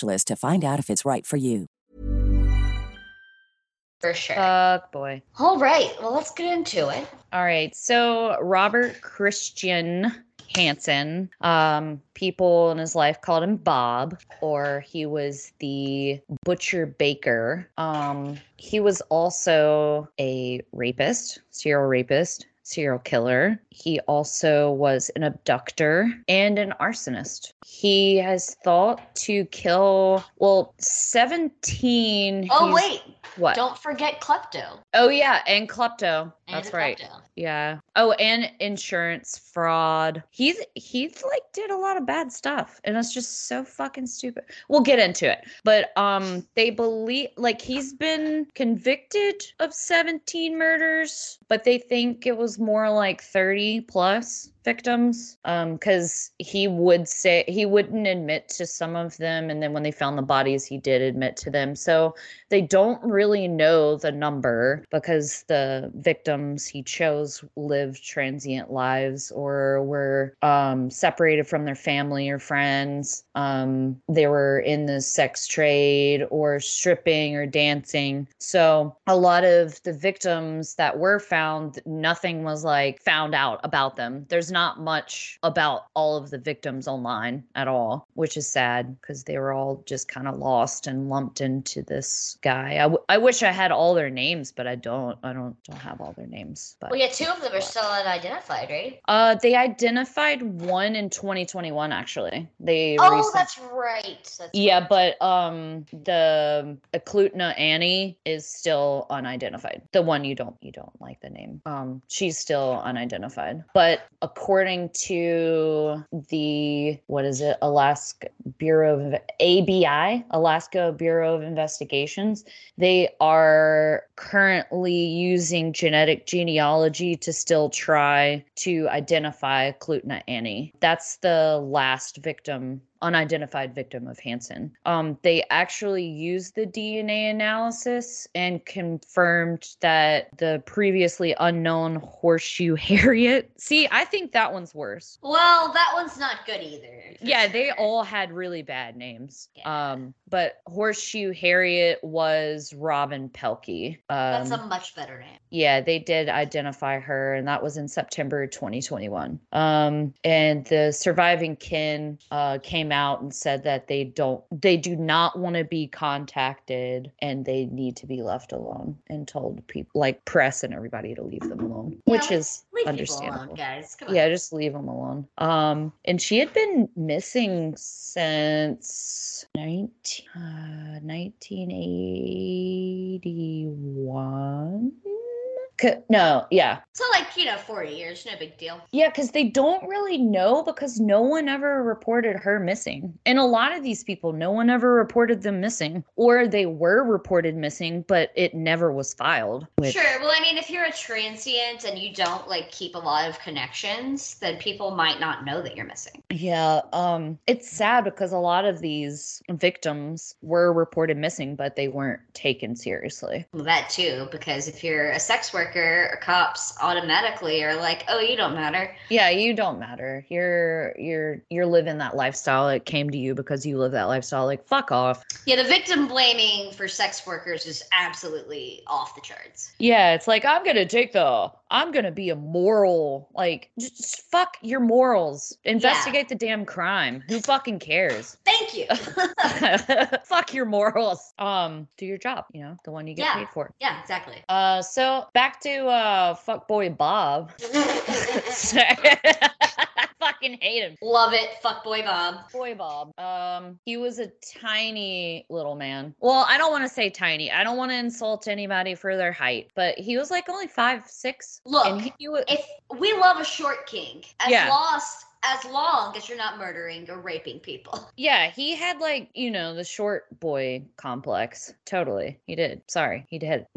to find out if it's right for you. For sure. Fuck boy. All right, well, let's get into it. All right. So Robert Christian Hansen, um, people in his life called him Bob, or he was the butcher baker. Um, he was also a rapist, serial rapist, serial killer. He also was an abductor and an arsonist. He has thought to kill, well, 17. Oh, wait. What? Don't forget klepto. Oh yeah, and klepto. That's right. Yeah. Oh, and insurance fraud. He's he's like did a lot of bad stuff, and it's just so fucking stupid. We'll get into it, but um, they believe like he's been convicted of seventeen murders, but they think it was more like thirty plus victims um because he would say he wouldn't admit to some of them and then when they found the bodies he did admit to them so they don't really know the number because the victims he chose lived transient lives or were um, separated from their family or friends. Um, they were in the sex trade or stripping or dancing. So a lot of the victims that were found, nothing was like found out about them. There's not much about all of the victims online at all, which is sad because they were all just kind of lost and lumped into this guy. I, w- I wish I had all their names, but I don't. I don't don't have all their names. But Well, yeah, two of them are still unidentified, right? uh, they identified one in 2021. Actually, they. Oh, recent- that's right. That's Yeah, but um, the Eklutna Annie is still unidentified. The one you don't you don't like the name. Um, she's still unidentified. But according to the what is it, Alaska Bureau of ABI, Alaska Bureau of Investigations, they are currently using genetic genealogy to still try to identify Klutna Annie. That's the last victim unidentified victim of Hansen. Um, they actually used the DNA analysis and confirmed that the previously unknown horseshoe *laughs* Harriet. See, I think that one's worse. Well, that one's not good either. Yeah, they all had really bad names. Um, but Horseshoe Harriet was Robin Pelkey. Um, That's a much better name. yeah, they did identify her, and that was in September 2021. Um, and the surviving kin uh, came out and said that they don't, they do not want to be contacted, and they need to be left alone, and told people like press and everybody to leave them alone, which is Leave understandable. alone, guys. Come on. Yeah, just leave them alone. Um, and she had been missing since 19, uh, 1981. No, yeah. So, like, you know, 40 years, no big deal. Yeah, because they don't really know because no one ever reported her missing. And a lot of these people, no one ever reported them missing, or they were reported missing, but it never was filed. Which, Sure. Well, I mean, if you're a transient and you don't, like, keep a lot of connections, then people might not know that you're missing. Yeah, um, it's sad because a lot of these victims were reported missing, but they weren't taken seriously. Well, that too, because if you're a sex worker, cops automatically are like, oh, you don't matter. Yeah, you don't matter. You're you're you're living that lifestyle. It came to you because you live that lifestyle. Like fuck off. Yeah, the victim blaming for sex workers is absolutely off the charts. Yeah, it's like I'm gonna take the I'm gonna be a moral like just fuck your morals. Investigate the damn crime. Who fucking cares? Thank you. *laughs* fuck your morals. Um, do your job, you know, the one you get yeah. paid for. Yeah, exactly. Uh, so back to uh, fuckboy Bob. *laughs* *laughs* I fucking hate him. Love it. Fuck boy Bob. Boy Bob. Um, he was a tiny little man. Well, I don't want to say tiny. I don't want to insult anybody for their height, but he was like only five six. Look, he, he was, if we love a short king, as Yeah. lost as long as you're not murdering or raping people. *laughs* yeah, he had like you know the short boy complex. Totally, he did. Sorry, he did. *laughs*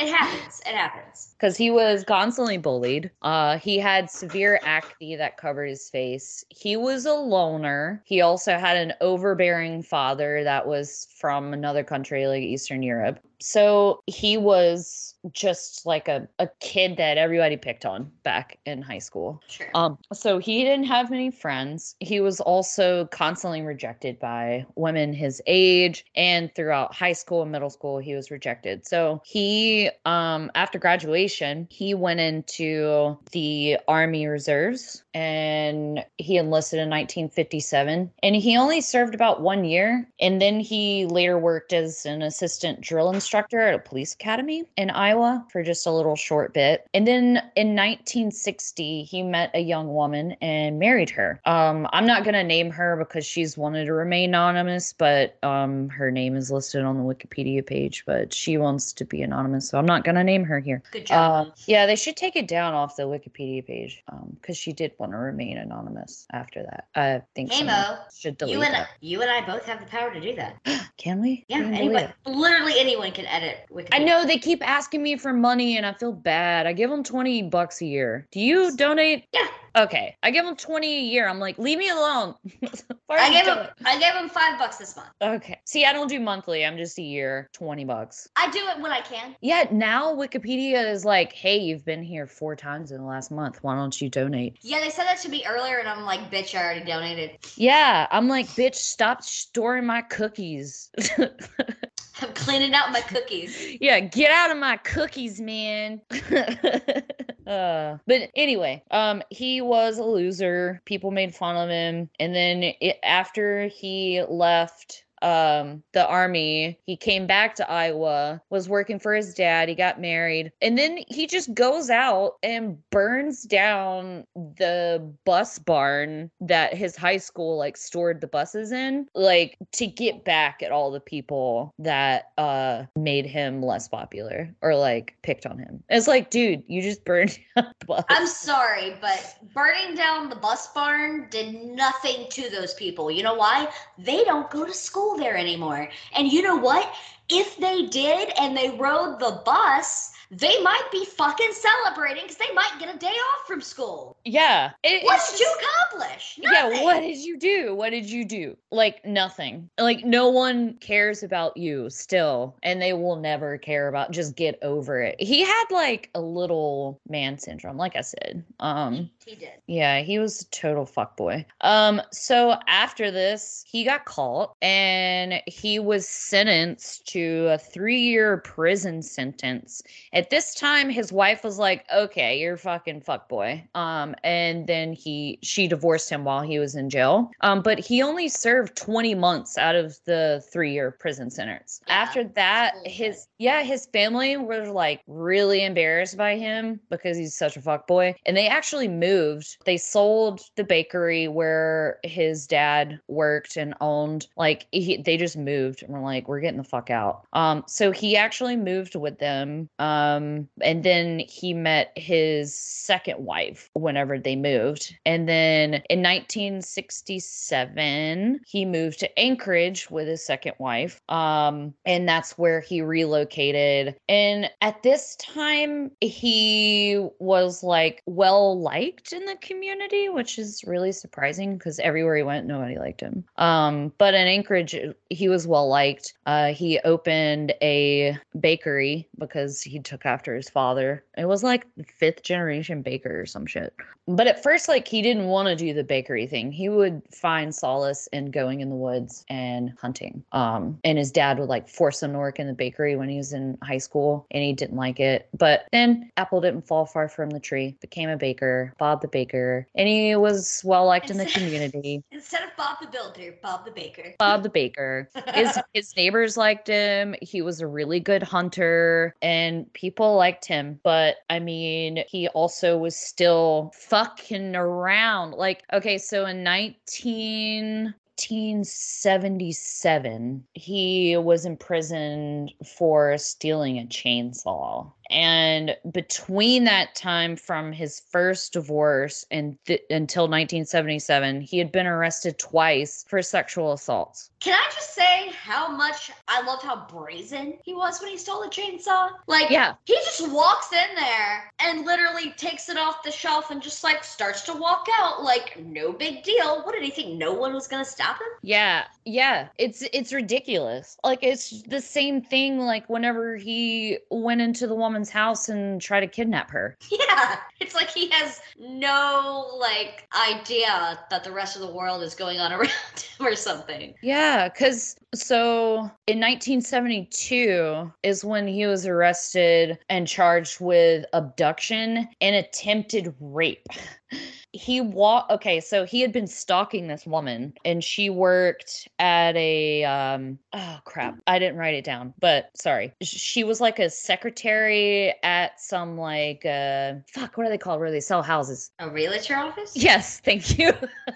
It happens. It happens. because he was constantly bullied. Uh, he had severe acne that covered his face. He was a loner. He also had an overbearing father that was from another country, like Eastern Europe. So he was just like a, a kid that everybody picked on back in high school. Sure. Um, so he didn't have many friends. He was also constantly rejected by women his age, and throughout high school and middle school, he was rejected. So he, um, after graduation, he went into the Army Reserves and he enlisted in 1957. And he only served about one year, and then he later worked as an assistant drill instructor at a police academy in Iowa for just a little short bit. And then in 1960, he met a young woman and married her. Um, I'm not going to name her because she's wanted to remain anonymous, but um, her name is listed on the Wikipedia page, but she wants to be anonymous, so I'm not going to name her here. Good job. Um, yeah, they should take it down off the Wikipedia page because she did want to remain anonymous after that. I think Hey Mo, should delete you and that. you and I both have the power to do that. *gasps* Can we? Yeah, I didn't believe anyone, literally anyone can edit Wikipedia. I know they keep asking me for money and I feel bad. I give them 20 bucks a year. Do you donate? Yeah. Okay. I give them 20 a year. I'm like, leave me alone. *laughs* I gave him I gave him five bucks this month. Okay. See, I don't do monthly. I'm just a year, 20 bucks. I do it when I can. Yeah, now Wikipedia is like, hey, you've been here four times in the last month. Why don't you donate? Yeah, they said that to me earlier, and I'm like, bitch, I already donated. Yeah, I'm like, bitch, stop storing my cookies. *laughs* I'm cleaning out my cookies. yeah, get out of my cookies, man. *laughs* uh, but anyway, um, he was a loser. People made fun of him, and then it, after he left um the army. He came back to Iowa, was working for his dad. He got married, and then he just goes out and burns down the bus barn that his high school like stored the buses in, like to get back at all the people that uh made him less popular or like picked on him. It's like, dude, you just burned. *laughs* I'm sorry, but burning down the bus barn did nothing to those people. You know why? They don't go to school there anymore. And you know what? If they did and they rode the bus, they might be fucking celebrating because they might get a day off from school. Yeah. it- What did you accomplish? Yeah, what did you do? What did you do? Like nothing. Like no one cares about you still, and they will never care about just get over it. He had like a little man syndrome, like I said. Um He did. yeah, he was a total fuckboy. Um, so after this, he got caught and he was sentenced to a three-year prison sentence. At this time, his wife was like, "Okay, you're fucking fuckboy." Um, and then he she divorced him while he was in jail. Um, but he only served 20 months out of the three-year prison sentence. After that, his yeah, his family were like really embarrassed by him because he's such a fuck boy, and they actually moved. They sold the bakery where his dad worked and owned. Like he, they just moved and were like, "We're getting the fuck out." Um, so he actually moved with them. Um, and then he met his second wife whenever they moved, and then in 1967 he moved to Anchorage with his second wife. Um, and that's where he relocated. And at this time, he was like well liked in the community, which is really surprising because everywhere he went, nobody liked him. Um, but in Anchorage, he was well liked. Uh, he opened a bakery because he took after his father. It was like fifth generation baker or some shit. But at first, like he didn't want to do the bakery thing. He would find solace in going in the woods and hunting. Um, and his dad would like force him to work in the bakery when he was in high school, and he didn't like it. But then apple didn't fall far from the tree. Became a baker, Bob the baker, and he was well liked in the community. *laughs* Instead of Bob the Builder, Bob the Baker. Bob the baker. His *laughs* his neighbors liked him. He was a really good hunter and people liked him. But I mean, he also was still fucking around. Like, okay, so in 19 1977, he was imprisoned for stealing a chainsaw. And between that time from his first divorce and th- until 1977, he had been arrested twice for sexual assaults. Can I just say how much I loved how brazen he was when he stole the chainsaw? Like, Yeah. he just walks in there and literally takes it off the shelf and just like starts to walk out like no big deal. What did he think? No one was gonna stop him? Yeah, yeah, it's it's ridiculous. Like it's the same thing. Like whenever he went into the woman's house and try to kidnap her. *laughs* Yeah, it's like he has no like idea that the rest of the world is going on *laughs* around him or something. Yeah, because so in 1972 is when he was arrested and charged with abduction and attempted rape. *laughs* He walked, okay, so he had been stalking this woman and she worked at a, um, oh crap, I didn't write it down, but sorry. She was like a secretary at some like, uh, fuck, what are they called where they sell houses? A realtor office? Yes, thank you.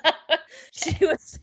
*laughs* *laughs* she was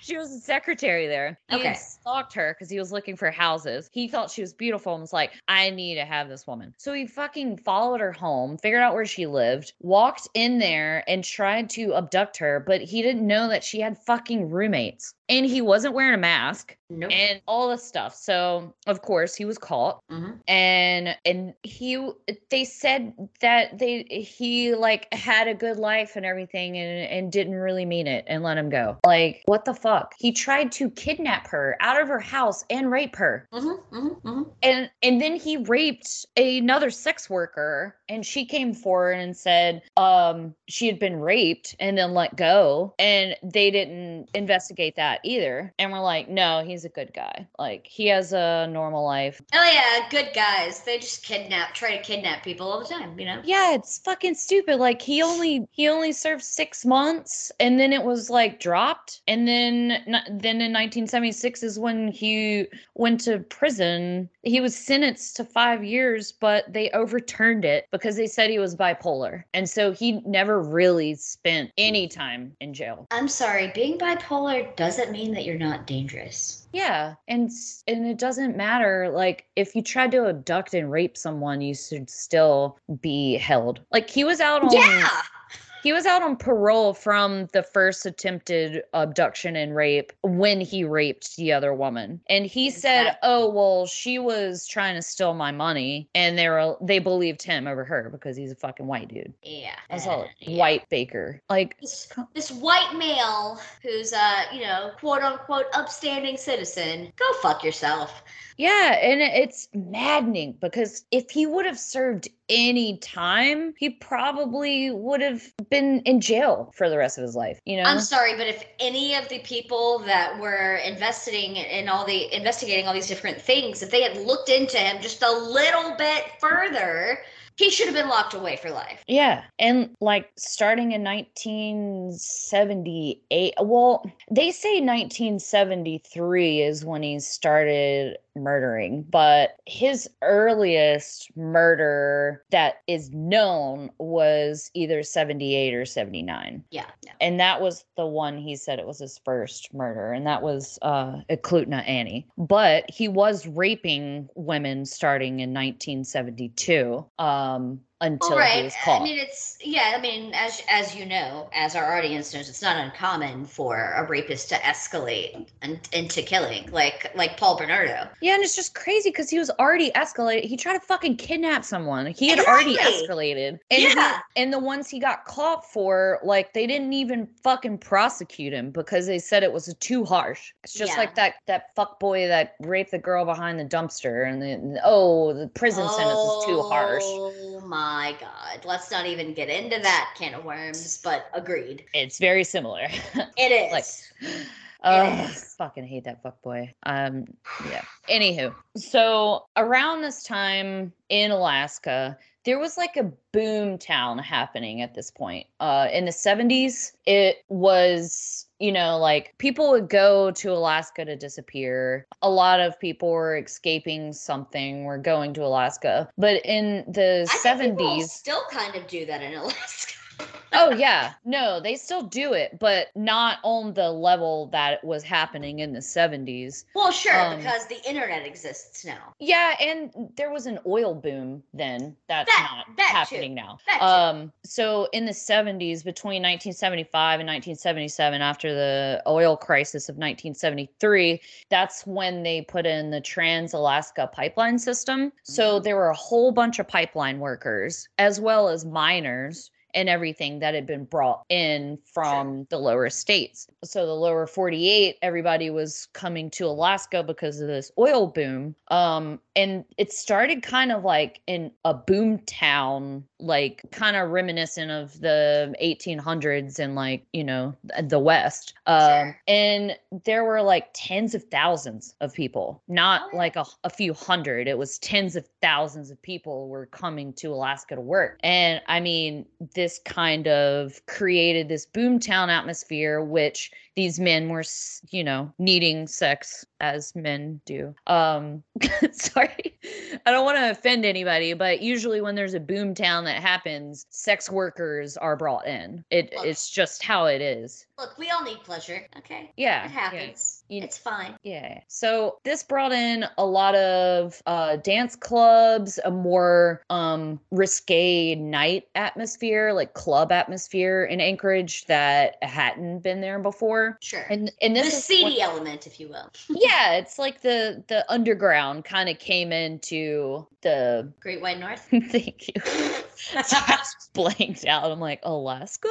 she was a secretary there. He Okay. stalked her because he was looking for houses. He thought she was beautiful and was like, I need to have this woman. So he fucking followed her home, figured out where she lived, walked in there and tried to abduct her, but he didn't know that she had fucking roommates. And he wasn't wearing a mask Nope. and all this stuff. So of course he was caught Mhm. and and he they said that they he like had a good life and everything and and didn't really mean it and let him go like what the fuck he tried to kidnap her out of her house and rape her Mm-hmm, mm-hmm, mm-hmm. and and then he raped another sex worker and she came forward and said um she had been raped and then let go and they didn't investigate that either and we're like no he's a good guy. Like he has a normal life. Oh yeah, good guys. They just kidnap, try to kidnap people all the time. You know. Yeah, it's fucking stupid. Like he only he only served six months, and then it was like dropped, and then then in 1976 is when he went to prison. He was sentenced to five years, but they overturned it because they said he was bipolar, and so he never really spent any time in jail. I'm sorry, being bipolar doesn't mean that you're not dangerous. Yeah, and and it doesn't matter. Like if you tried to abduct and rape someone, you should still be held. Like he was out on Yeah. He was out on parole from the first attempted abduction and rape when he raped the other woman. And he said, "Oh, well, she was trying to steal my money." And they were they believed him over her because he's a fucking white dude. Yeah. That's all white baker. Like This, this white male who's uh, you know, quote unquote upstanding citizen, go fuck yourself. Yeah, and it's maddening because if he would have served any time, he probably would have been in jail for the rest of his life. You know, I'm sorry, but if any of the people that were investigating in all the investigating all these different things, if they had looked into him just a little bit further, he should have been locked away for life. Yeah, and like starting in 1978. Well, they say 1973 is when he started murdering, but his earliest murder that is known was either 78 or 79. Yeah. yeah. And that was the one he said it was his first murder, and that was uh Eklutna Annie. But he was raping women starting in 1972. Um until All he right. was caught. I mean, it's yeah. I mean, as as you know, as our audience knows, it's not uncommon for a rapist to escalate and, into killing, like like Paul Bernardo. Yeah, and it's just crazy because he was already escalated. He tried to fucking kidnap someone. He had already escalated. And he- Yeah. and the ones he got caught for, like, they didn't even fucking prosecute him because they said it was too harsh. It's just Yeah. like that that fuck boy that raped the girl behind the dumpster and then oh the prison sentence is too harsh. Oh my god! Let's not even get into that can of worms. But agreed, It's very similar. *laughs* it is. like Ugh, fucking hate that fuck boy. Um, yeah. Anywho, so around this time in Alaska, there was like a boom town happening at this point. Uh, in the 70s, it was, you know, like people would go to Alaska to disappear. A lot of people were escaping something, were going to Alaska. But in the I think people 70s, still kind of do that in Alaska. Oh yeah no they still do it but not on the level that was happening in the 70s Well, sure, Um, because the internet exists now. yeah and there was an oil boom then that's That- not that too. happening now That too. um so in the 70s between 1975 and 1977 after the oil crisis of 1973 that's when they put in the trans-alaska pipeline system so Mm-hmm. there were a whole bunch of pipeline workers as well as miners and everything that had been brought in from the lower states. So the lower 48, everybody was coming to Alaska because of this oil boom. Um, and it started kind of like in a boom town, like kind of reminiscent of the 1800s and like, you know, the West. Um, and there were like tens of thousands of people, not like a, a few hundred. It was tens of thousands of people were coming to Alaska to work. And I mean, this kind of created this boomtown atmosphere, which these men were, you know, needing sex as men do. Um, *laughs* sorry, I don't want to offend anybody, but usually when there's a boomtown that happens, sex workers are brought in. It, it's just how it is. Look, we all need pleasure. Okay. Yeah, It yeah. happens. It's fine. Yeah. So this brought in a lot of uh, dance clubs, a more um, risque night atmosphere, like club atmosphere in Anchorage that hadn't been there before. Sure. And and this the seedy when- element, if you will. *laughs* yeah, it's like the the underground kind of came into the Great White North. *laughs* Thank you. *laughs* *laughs* so I was blanked out. I'm like, Alaska?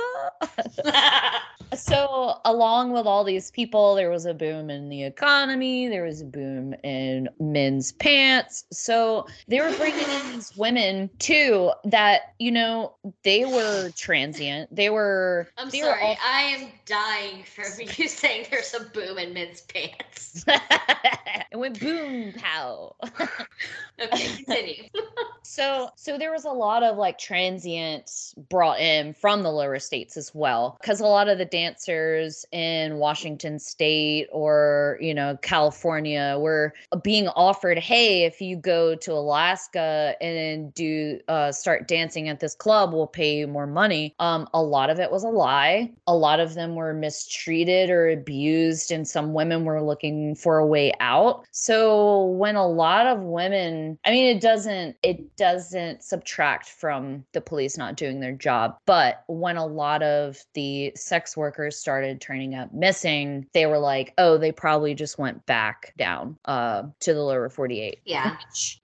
*laughs* so, along with all these people, there was a boom in the economy, there was a boom in men's pants. So, they were bringing in these women too that, you know, they were transient. They were. I'm they sorry. Were all- I am dying from *laughs* you saying there's a boom in men's pants. it went boom pow. okay, continue. so so there was a lot of like transients brought in from the lower states as well because a lot of the dancers in washington state or you know california were being offered hey if you go to alaska and do uh, start dancing at this club we'll pay you more money. Um, a lot of it was a lie. A lot of them were mistreated or abused and some women were looking for a way out. So when a lot of women i mean it doesn't it doesn't subtract from the police not doing their job but when a lot of the sex workers started turning up missing they were like oh they probably just went back down uh to the lower 48 Yeah.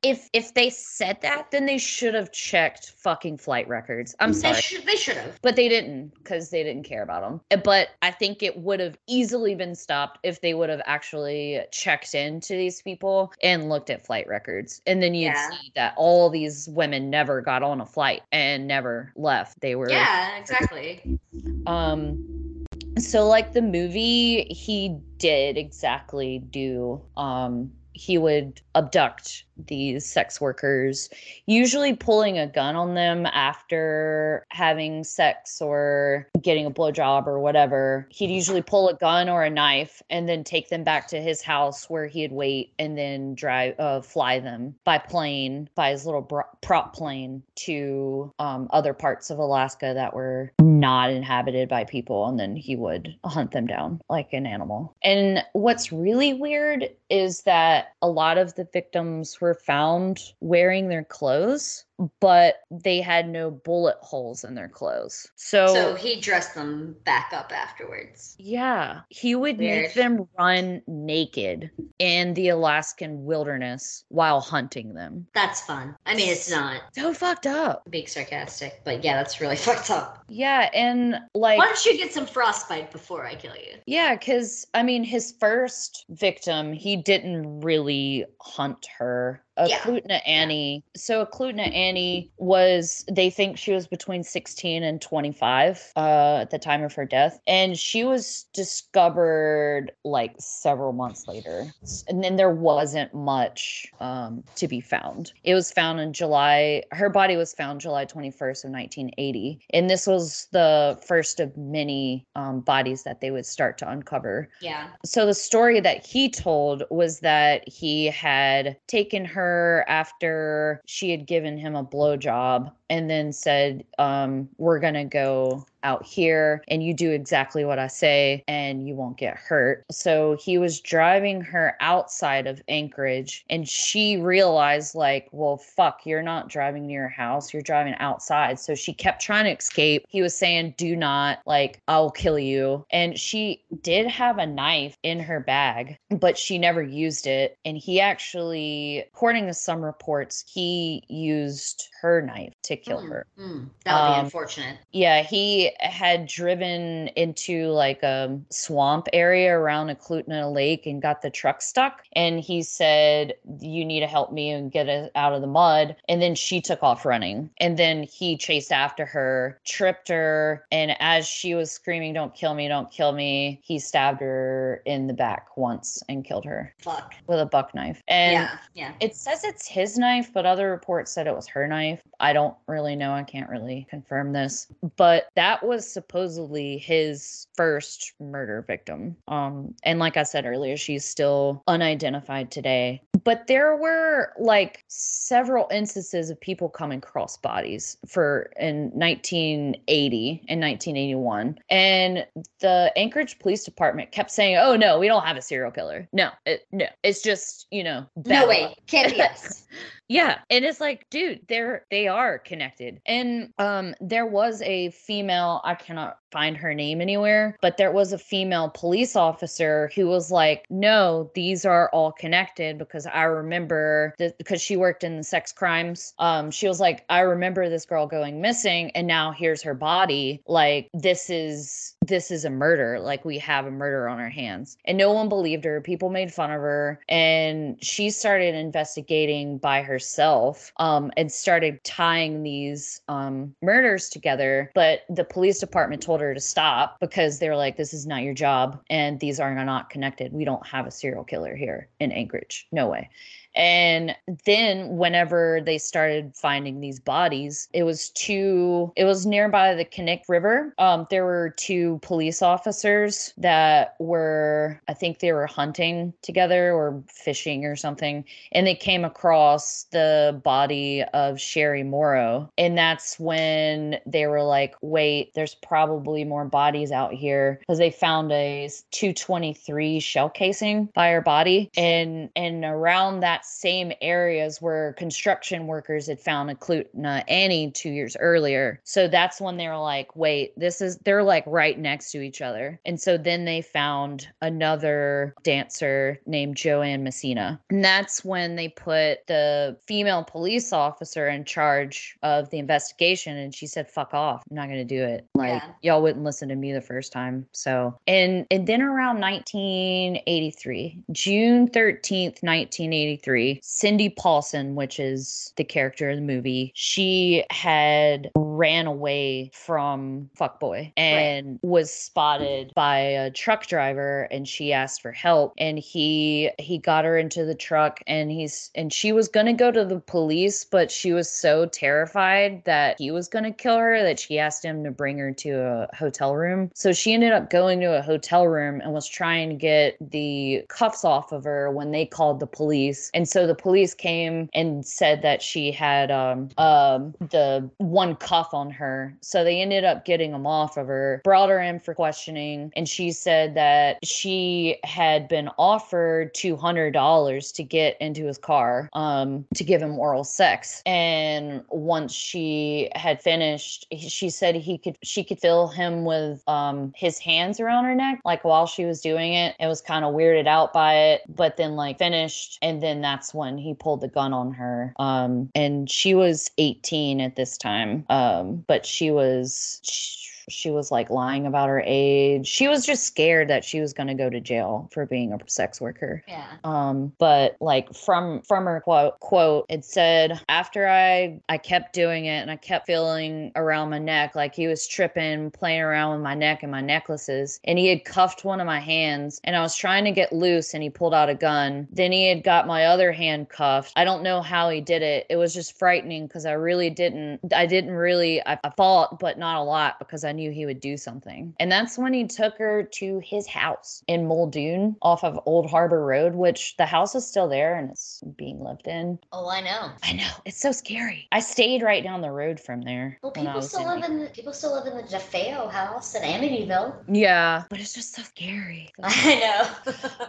if if they said that then they should have checked fucking flight records i'm They sorry should. They should have. but they didn't because they didn't care about them. But I think it would have easily been stopped if they would have actually checked into these people and looked at flight records. And then you'd Yeah. see that all these women never got on a flight and never left. They were Yeah, exactly. um so like the movie he did exactly do um he would abduct these sex workers usually pulling a gun on them after having sex or getting a blowjob or whatever. He'd usually pull a gun or a knife and then take them back to his house where he'd wait and then drive uh, fly them by plane by his little bro- prop plane to um, other parts of alaska that were not inhabited by people and then he would hunt them down like an animal. And what's really weird is that a lot of the victims were found wearing their clothes but they had no bullet holes in their clothes so, So he dressed them back up afterwards. yeah, he would Weird. make them run naked in the Alaskan wilderness while hunting them. That's fun. I mean, it's not So fucked up. being sarcastic, but yeah, that's really *laughs* fucked up. Yeah, and like Why don't you get some frostbite before I kill you? Yeah, because I mean, his first victim, he didn't really hunt her. Yeah. Eklutna Annie. So Eklutna Annie was, they think she was between 16 and 25 uh, at the time of her death. And she was discovered like several months later. And then there wasn't much um, to be found. It was found in July, her body was found July 21st of 1980. And this was the first of many um, bodies that they would start to uncover Yeah. so the story that he told was that he had taken her after she had given him a blowjob and then said, um, "We're gonna go out here, and you do exactly what I say, and you won't get hurt." So he was driving her outside of Anchorage, and she realized, like, "Well, fuck, you're not driving near your house; you're driving outside." So she kept trying to escape. He was saying, "Do not, like, I'll kill you," and she did have a knife in her bag, but she never used it. And he actually, according to some reports, he used her knife to kill her. Mm, that would be Um, unfortunate. Yeah, he had driven into like a swamp area around Eklutna Lake and got the truck stuck. And he said, You need to help me and get it out of the mud. And then she took off running. And then he chased after her, tripped her. And as she was screaming, Don't kill me, don't kill me, he stabbed her in the back once and killed her Fuck. with a buck knife. And yeah. Yeah. it says it's his knife, but other reports said it was her knife. I don't really know. I can't really confirm this. But that was supposedly his first murder victim. Um and like I said earlier, she's still unidentified today. But there were like several instances of people coming across bodies for in 1980 and 1981. And the Anchorage Police Department kept saying, "Oh no, we don't have a serial killer. No, it, no, it's just you know No way. luck." Can't be us. *laughs* Yeah, and it's like, dude, they're they are connected. And um there was a female, I cannot find her name anywhere. But there was a female police officer who was like, no, these are all connected because I remember that because she worked in the sex crimes. Um, she was like, I remember this girl going missing and now here's her body. Like, this is this is a murder. Like we have a murder on our hands. And no one believed her. People made fun of her. And she started investigating by herself um, and started tying these um, murders together. But the police department told her to stop because they were like, this is not your job. And these are not connected. We don't have a serial killer here in Anchorage. No way. And then whenever they started finding these bodies, it was two it was nearby the Knik River. Um, there were two police officers that were I think they were hunting together or fishing or something, and they came across the body of Sherry Morrow. And that's when they were like, wait, there's probably more bodies out here because they found a 223 shell casing by her body. And and around that same areas where construction workers had found Eklutna Annie two years earlier. So that's when they were like, wait, this is, they're like right next to each other. And so then they found another dancer named Joanne Messina. And that's when they put the female police officer in charge of the investigation. And she said, fuck off. I'm not going to do it. Like, yeah. y'all wouldn't listen to me the first time. So, and, and then around 1983, June 13th, 1983, Cindy Paulson, which is the character in the movie, she had ran away from Fuckboy and right. was spotted by a truck driver and she asked for help and he he got her into the truck and he's and she was going to go to the police but she was so terrified that he was going to kill her that she asked him to bring her to a hotel room. So she ended up going to a hotel room and was trying to get the cuffs off of her when they called the police. And so the police came and said that she had um, um, the one cuff on her. So they ended up getting them off of her, brought her in for questioning, and she said that she had been offered $200 to get into his car um, to give him oral sex. And once she had finished, she said he could she could feel him with um, his hands around her neck, like while she was doing it. It was kind of weirded out by it, but then like finished, and then that's when he pulled the gun on her. Um, and she was 18 at this time. Um, but she was. She, she was like lying about her age. She was just scared that she was going to go to jail for being a sex worker. Yeah. Um, but like from from her quote quote, it said after I I kept doing it and I kept feeling around my neck like he was tripping, playing around with my neck and my necklaces, and he had cuffed one of my hands, and I was trying to get loose, and he pulled out a gun. Then he had got my other hand cuffed. I don't know how he did it. It was just frightening because I really didn't. I didn't really. I, I fought, but not a lot because I knew he would do something. And that's when he took her to his house in Muldoon off of Old Harbor Road, which the house is still there and it's being lived in. Oh, I know. I know. It's so scary. I stayed right down the road from there. Well, people still live in the, people still live in the DeFeo house in Amityville. Yeah, but it's just so scary. *laughs* I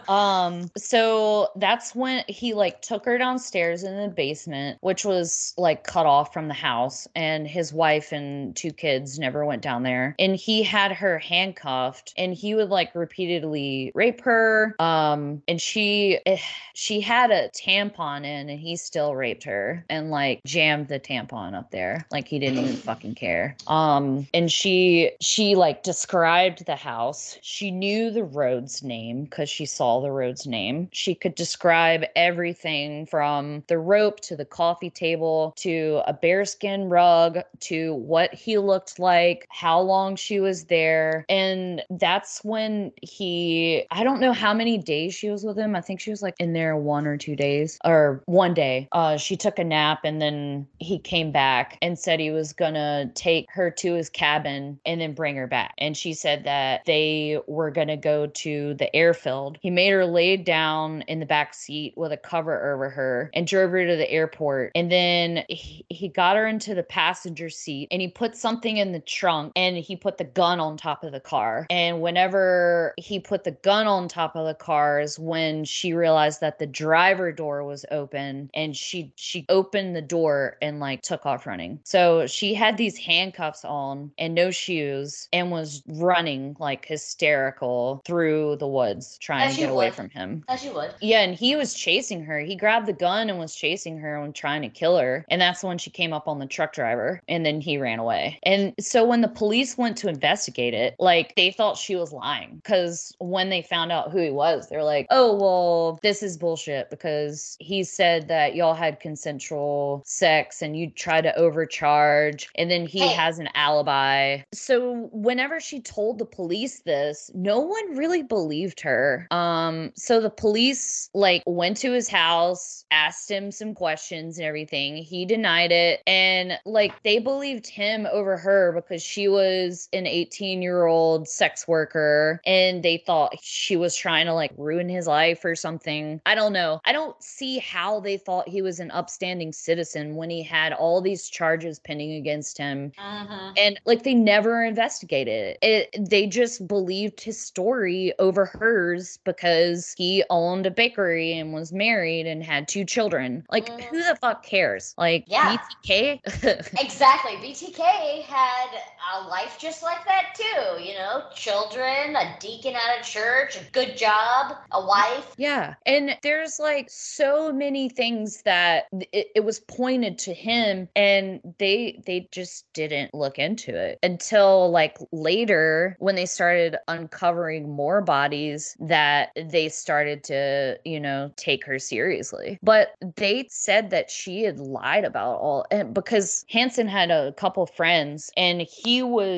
know. *laughs* um, so that's when he like took her downstairs in the basement, which was like cut off from the house, and his wife and two kids never went down there and he had her handcuffed and he would like repeatedly rape her um and she eh, she had a tampon in and he still raped her and like jammed the tampon up there like he didn't even *sighs* fucking care. Um and she she like described the house. She knew the road's name because she saw the road's name. She could describe everything from the rope to the coffee table to a bearskin rug to what he looked like how long long she was there. And that's when he, I don't know how many days she was with him. I think she was like in there one or two days or one day. Uh, she took a nap and then he came back and said he was gonna take her to his cabin and then bring her back. And she said that they were gonna go to the airfield. He made her lay down in the back seat with a cover over her and drove her to the airport. And then he, he got her into the passenger seat and he put something in the trunk and and he put the gun on top of the car. And whenever he put the gun on top of the cars, when she realized that the driver door was open and she she opened the door and like took off running. So she had these handcuffs on and no shoes and was running like hysterical through the woods trying As to get away would. from him. As you would. Yeah, and he was chasing her. He grabbed the gun and was chasing her and trying to kill her. And that's when she came up on the truck driver and then he ran away. And so when the police went to investigate it, like they thought she was lying because when they found out who he was, they're like, oh, well, this is bullshit because he said that y'all had consensual sex and you tried to overcharge and then he Hey. has an alibi. So whenever she told the police this, no one really believed her. Um so the police like went to his house, asked him some questions and everything. He denied it and like they believed him over her because she was an 18-year-old sex worker and they thought she was trying to like ruin his life or something. I don't know. I don't see how they thought he was an upstanding citizen when he had all these charges pending against him Mhm. and like they never investigated it. it they just believed his story over hers because he owned a bakery and was married and had two children like who the fuck cares like Yeah. btk *laughs* Exactly. BTK had a life just like that too. You know, children, a deacon at a church, a good job, a wife. Yeah. And there's like so many things that it, it was pointed to him and they they just didn't look into it until like later when they started uncovering more bodies that they started to, you know, take her seriously. But they said that she had lied about all and because Hansen had a couple friends and he was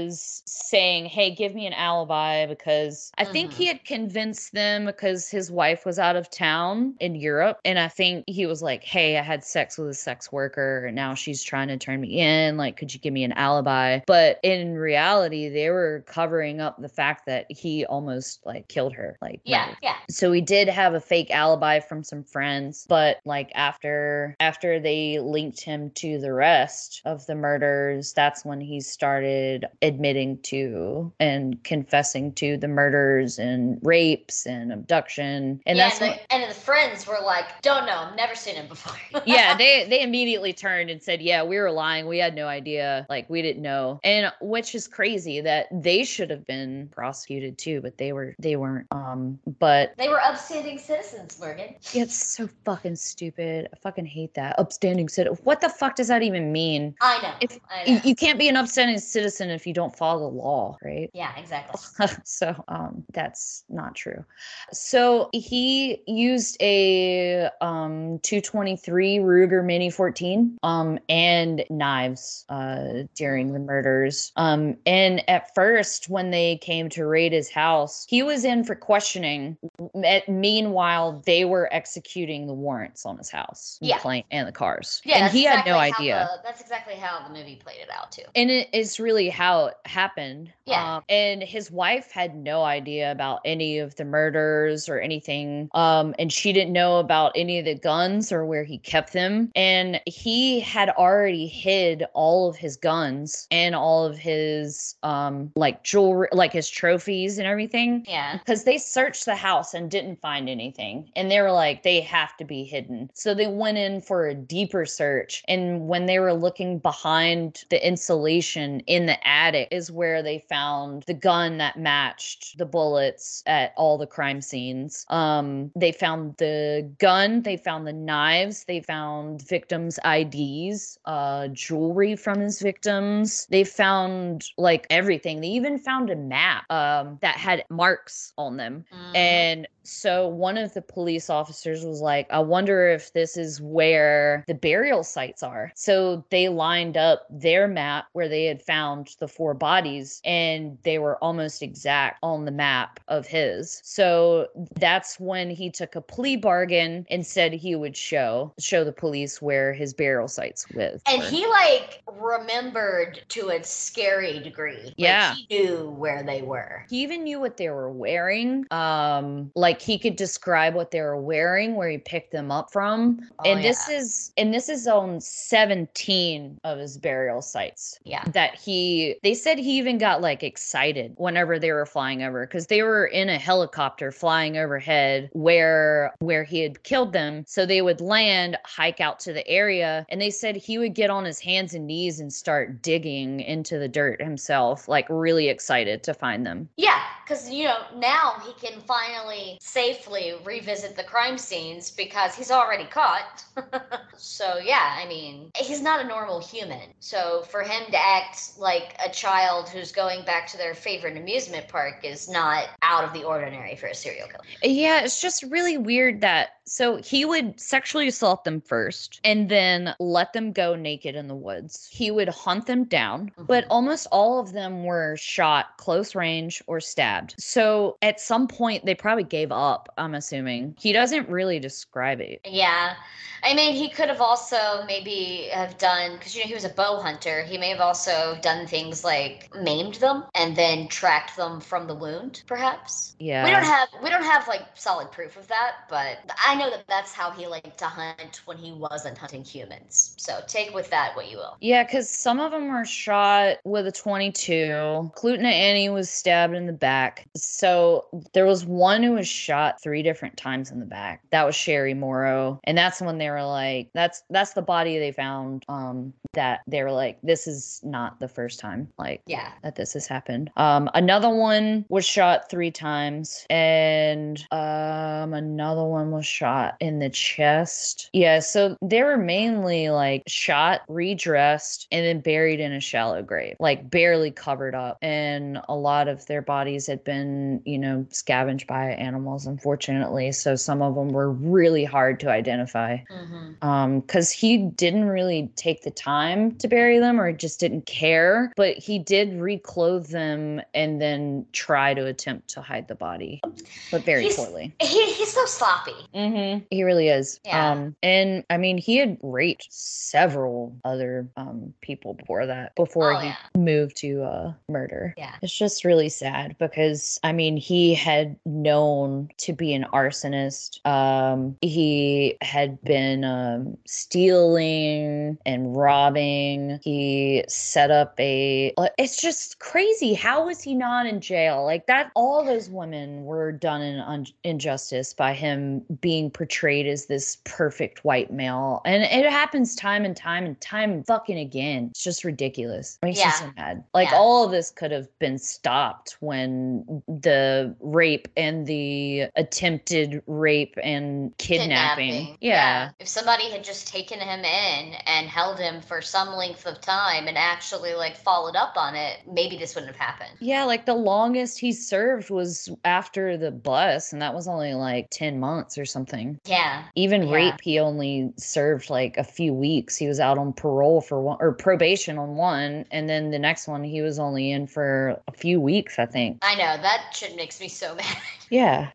saying, "Hey, give me an alibi because I think he mm-hmm. had convinced them because his wife was out of town in Europe and I think he was like, "Hey, I had sex with a sex worker and now she's trying to turn me in. Like, could you give me an alibi?" But in reality, they were covering up the fact that he almost like killed her. Like, Yeah, murdered. yeah. So he did have a fake alibi from some friends, but like after after they linked him to the rest of the murders, that's when he started admitting to and confessing to the murders and rapes and abduction. And yeah, that's and, the, and the friends were like, "Don't know, never seen him before." *laughs* yeah, they *laughs* they immediately turned and said, "Yeah, we were lying. We had no idea. Like we didn't know." And which is crazy that they should have been prosecuted too, but they were they weren't. Um, but they were upstanding citizens, Morgan. it's so fucking stupid. I fucking hate that. Upstanding citizen. What the fuck does that even mean? I know. If I you, know. you can't be an upstanding citizen if you don't follow the law, right? Yeah, exactly. *laughs* so um that's not true so he used a um 223 ruger mini 14 um and knives uh during the murders um and at first when they came to raid his house he was in for questioning At- meanwhile they were executing the warrants on his house and Yeah. plane and the cars Yeah, and he had no idea the- that's exactly how the movie played it out too. and it is really how it happened. Yeah. Um, and his wife had no idea about any of the murders or anything. Um, and she didn't know about any of the guns or where he kept them. And he had already hid all of his guns and all of his um like jewelry, like his trophies and everything. Yeah. Because they searched the house and didn't find anything. And they were like, they have to be hidden. So they went in for a deeper search. And when they were looking behind the insulation in the attic, is where they found the gun that matched the bullets at all the crime scenes. Um, they found the gun, they found the knives, they found victims' IDs, uh, jewelry from his victims. They found like everything. They even found a map um, that had marks on them. Mhm. And so one of the police officers was like, I wonder if this is where the burial sites are. So they lined up their map where they had found the four bodies and they were almost exact on the map of his. So that's when he took a plea bargain and said he would show show the police where his burial sites with. And were. he like remembered to a scary degree. Like, Yeah. he knew where they were. he even knew what they were wearing um like like he could describe what they were wearing, where he picked them up from. Oh, and this yeah. is and this is on 17 of his burial sites. Yeah. That he they said he even got like excited whenever they were flying over because they were in a helicopter flying overhead where where he had killed them. So they would land, hike out to the area, and they said he would get on his hands and knees and start digging into the dirt himself, like really excited to find them. Yeah, because you know now he can finally safely revisit the crime scenes because he's already caught. *laughs* so yeah, I mean, he's not a normal human. So for him to act like a child who's going back to their favorite amusement park is not out of the ordinary for a serial killer. Yeah, it's just really weird that so he would sexually assault them first and then let them go naked in the woods. He would hunt them down, mm-hmm. but almost all of them were shot close range or stabbed. So at some point they probably gave up, I'm assuming. He doesn't really describe it. Yeah. I mean, he could have also maybe have done because you know he was a bow hunter. He may have also done things like maimed them and then tracked them from the wound, perhaps. Yeah. We don't have we don't have like solid proof of that, but I know that that's how he liked to hunt when he wasn't hunting humans. So take with that what you will. Yeah, because some of them were shot with a 22. Clutina Annie was stabbed in the back. So there was one who was shot three different times in the back. That was Sherry Morrow. And that's when they were like, that's that's the body they found. Um, that they were like, this is not the first time, like, Yeah. that this has happened. Um, another one was shot three times, and um, another one was shot in the chest. Yeah, so they were mainly like shot, redressed, and then buried in a shallow grave, like barely covered up. And a lot of their bodies had been, you know, scavenged by animals, unfortunately. So some of them were really hard to identify Mm-hmm. um because he didn't really take the time to bury them or just didn't care but he did reclothe them and then try to attempt to hide the body but very He's- poorly He, he's so sloppy. Mm-hmm. He really is. Yeah. Um, and I mean, he had raped several other um people before that, before Oh, he yeah. moved to uh murder. Yeah. It's just really sad because I mean, he had known to be an arsonist. Um, he had been um stealing and robbing. He set up a. uh, It's just crazy. How was he not in jail? Like that. All those women were done in un- injustice by him being portrayed as this perfect white male, and it happens time and time and time fucking again. It's just ridiculous. Makes me so Yeah. mad. Like Yeah. all of this could have been stopped when the rape and the attempted rape and kidnapping. Yeah. If somebody had just taken him in and held him for some length of time and actually like followed up on it, maybe this wouldn't have happened. Yeah, like the longest he served was after the bus, and that was only like 10 months or something. Yeah. Even Yeah. rape, he only served like a few weeks. He was out on parole for one or probation on one, and then the next one he was only in for a few weeks, I think. I know that shit makes me so *laughs* mad. Yeah.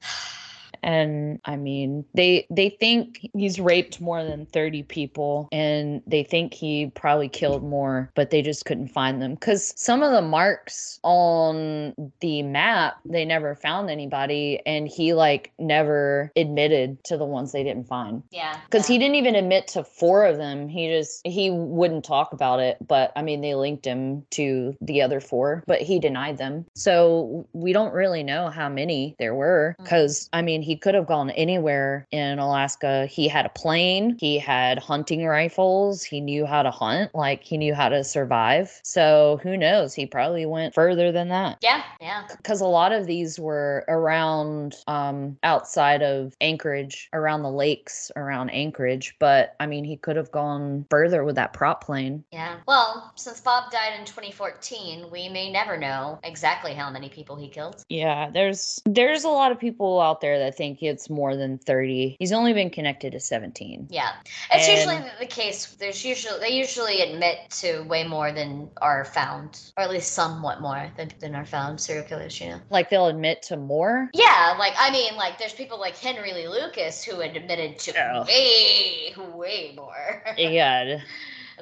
And I mean, they they think he's raped more than 30 people and they think he probably killed more, but they just couldn't find them cuz some of the marks on the map, they never found anybody and he like never admitted to the ones they didn't find. Yeah. Because he didn't even admit to four of them. He just he wouldn't talk about it. But I mean, they linked him to the other four, but he denied them. So we don't really know how many there were. Mm. Because I mean, he could have gone anywhere in Alaska. He had a plane. He had hunting rifles. He knew how to hunt. Like he knew how to survive. So who knows? He probably went further than that Yeah, yeah. because a lot of these were around um outside of Anchorage, around the lakes around Anchorage. But I mean, he could have gone further with that prop plane. Yeah. Well, since Bob died in 2014, we may never know exactly how many people he killed. Yeah, there's there's a lot of people out there that think it's more than 30. He's only been connected to 17. Yeah. It's usually And- the- the case. There's usually they usually admit to way more than are found, or at least somewhat more than, than are found serial killers. You know. Like they'll admit to more. Yeah, like I mean, like there's people like Henry Lee Lucas who admitted to Oh. way, way more. *laughs* Yeah.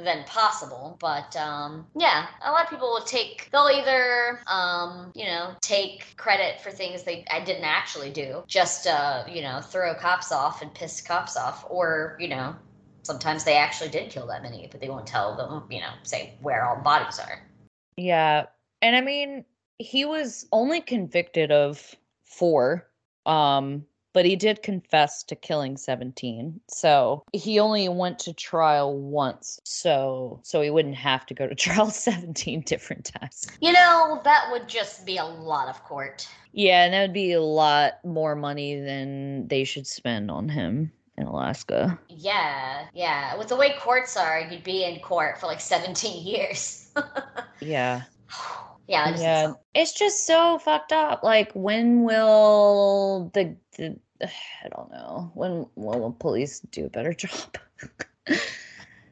Than possible. But um, yeah, a lot of people will take. They'll either um, you know take credit for things they I didn't actually do, just uh, you know throw cops off and piss cops off, or you know sometimes they actually did kill that many, but they won't tell them you know say where all the bodies are. Yeah. And I mean, he was only convicted of four. Um, but he did confess to killing 17. So he only went to trial once. So so he wouldn't have to go to *laughs* trial 17 different times. You know, that would just be a lot of court. Yeah, and that would be a lot more money than they should spend on him in Alaska. Yeah, yeah. With the way courts are, you'd be in court for like 17 years. *laughs* Yeah. yeah, it's yeah. It's just so fucked up. Like when will the, the *sighs* I don't know. When will the police do a better *laughs* job?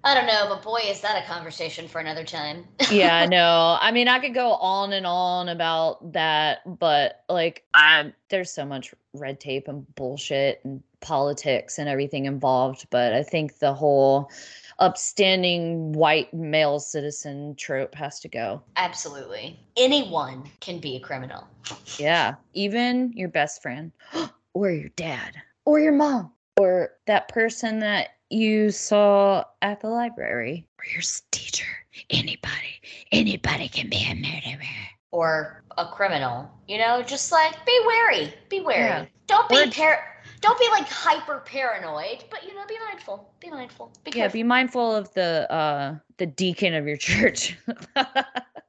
I don't know, but boy, is that a conversation for another time. *laughs* yeah, no. I mean, I could go on and on about that, but like, I there's so much red tape and bullshit and politics and everything involved. But I think the whole upstanding white male citizen trope has to go. Absolutely. Anyone can be a criminal. Yeah, even your best friend, *gasps* *gasps* or your dad, or your mom, or that person that you saw at the library, or your teacher. Anybody, anybody can be a murderer. Or a criminal. You know, just like be wary. Be wary. Yeah. Don't be par- don't be like hyper paranoid, but you know, be mindful. Be mindful. Be Yeah, be mindful of the uh the deacon of your *laughs* church.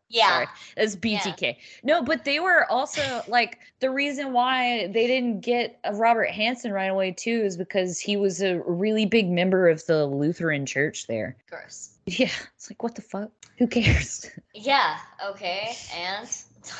Yeah. Sorry, that's BTK. No, but they were also like the reason why they didn't get a Robert Hansen right away too is because he was a really big member of the Lutheran church there. Gross. Yeah, it's like what the fuck? Who cares? *laughs* Yeah. Okay. And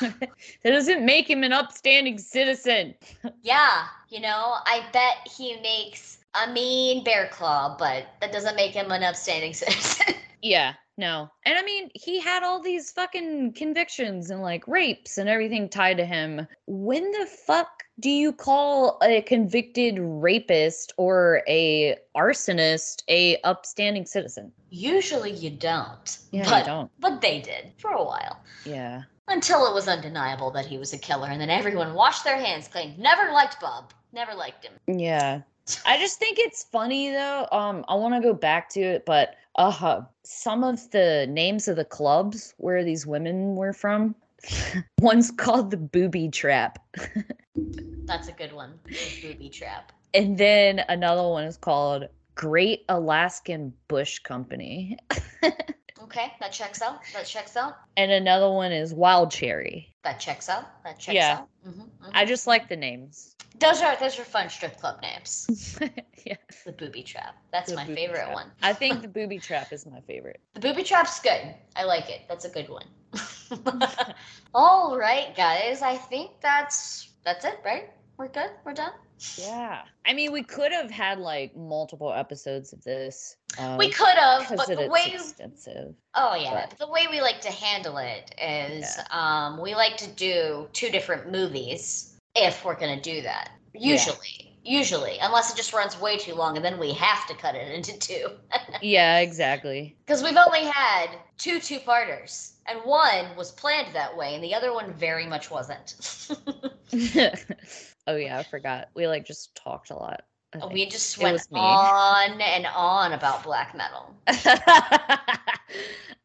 *laughs* that doesn't make him an upstanding citizen. *laughs* yeah, you know, I bet he makes a mean bear claw, but that doesn't make him an upstanding citizen. Yeah, no. And I mean, he had all these fucking convictions and like rapes and everything tied to him. When the fuck do you call a convicted rapist or a arsonist a upstanding citizen? Usually you don't. Yeah, you don't. But they did for a while. Yeah. Until it was undeniable that he was a killer, and then everyone washed their hands clean. Never liked Bob. Never liked him. Yeah. I just think it's funny though. Um, I want to go back to it, but uh, huh. some of the names of the clubs where these women were from. *laughs* One's called the Booby Trap, *laughs* That's a good one. Booby trap. and then another one is called Great Alaskan Bush Company, *laughs* Okay, that checks out. That checks out. and another one is Wild Cherry. That checks out. That checks Yeah. out. hmm I just like the names. Those are those are fun strip club names. *laughs* yeah. The booby trap. That's The my favorite Trap. one. I think *laughs* the Booby Trap is my favorite. The booby trap's good. I like it. That's a good one. *laughs* All right, guys. I think that's that's it, right? We're good. We're done. Yeah. I mean, we could have had like multiple episodes of this. Uh, We could have, but the it's way extensive. Oh yeah, But- the way we like to handle it is um, we like to do two different movies if we're gonna do that. Usually, usually, unless it just runs way too long, and then we have to cut it into two. *laughs* Yeah, exactly. Because we've only had two two-parters, and one was planned that way, and the other one very much wasn't. *laughs* *laughs* oh yeah, I forgot. We like just talked a lot. Think. we just went on and on about black metal. *laughs*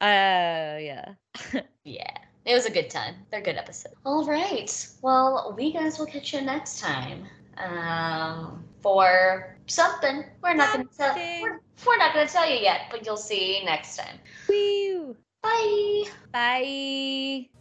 Uh, yeah. *laughs* Yeah. It was a good time. They're good episodes. All right. Well, we guys will catch you next time. Um, for something. We're not gonna tell we're, we're not gonna tell you yet, but you'll see next time. Woo. Bye. Bye.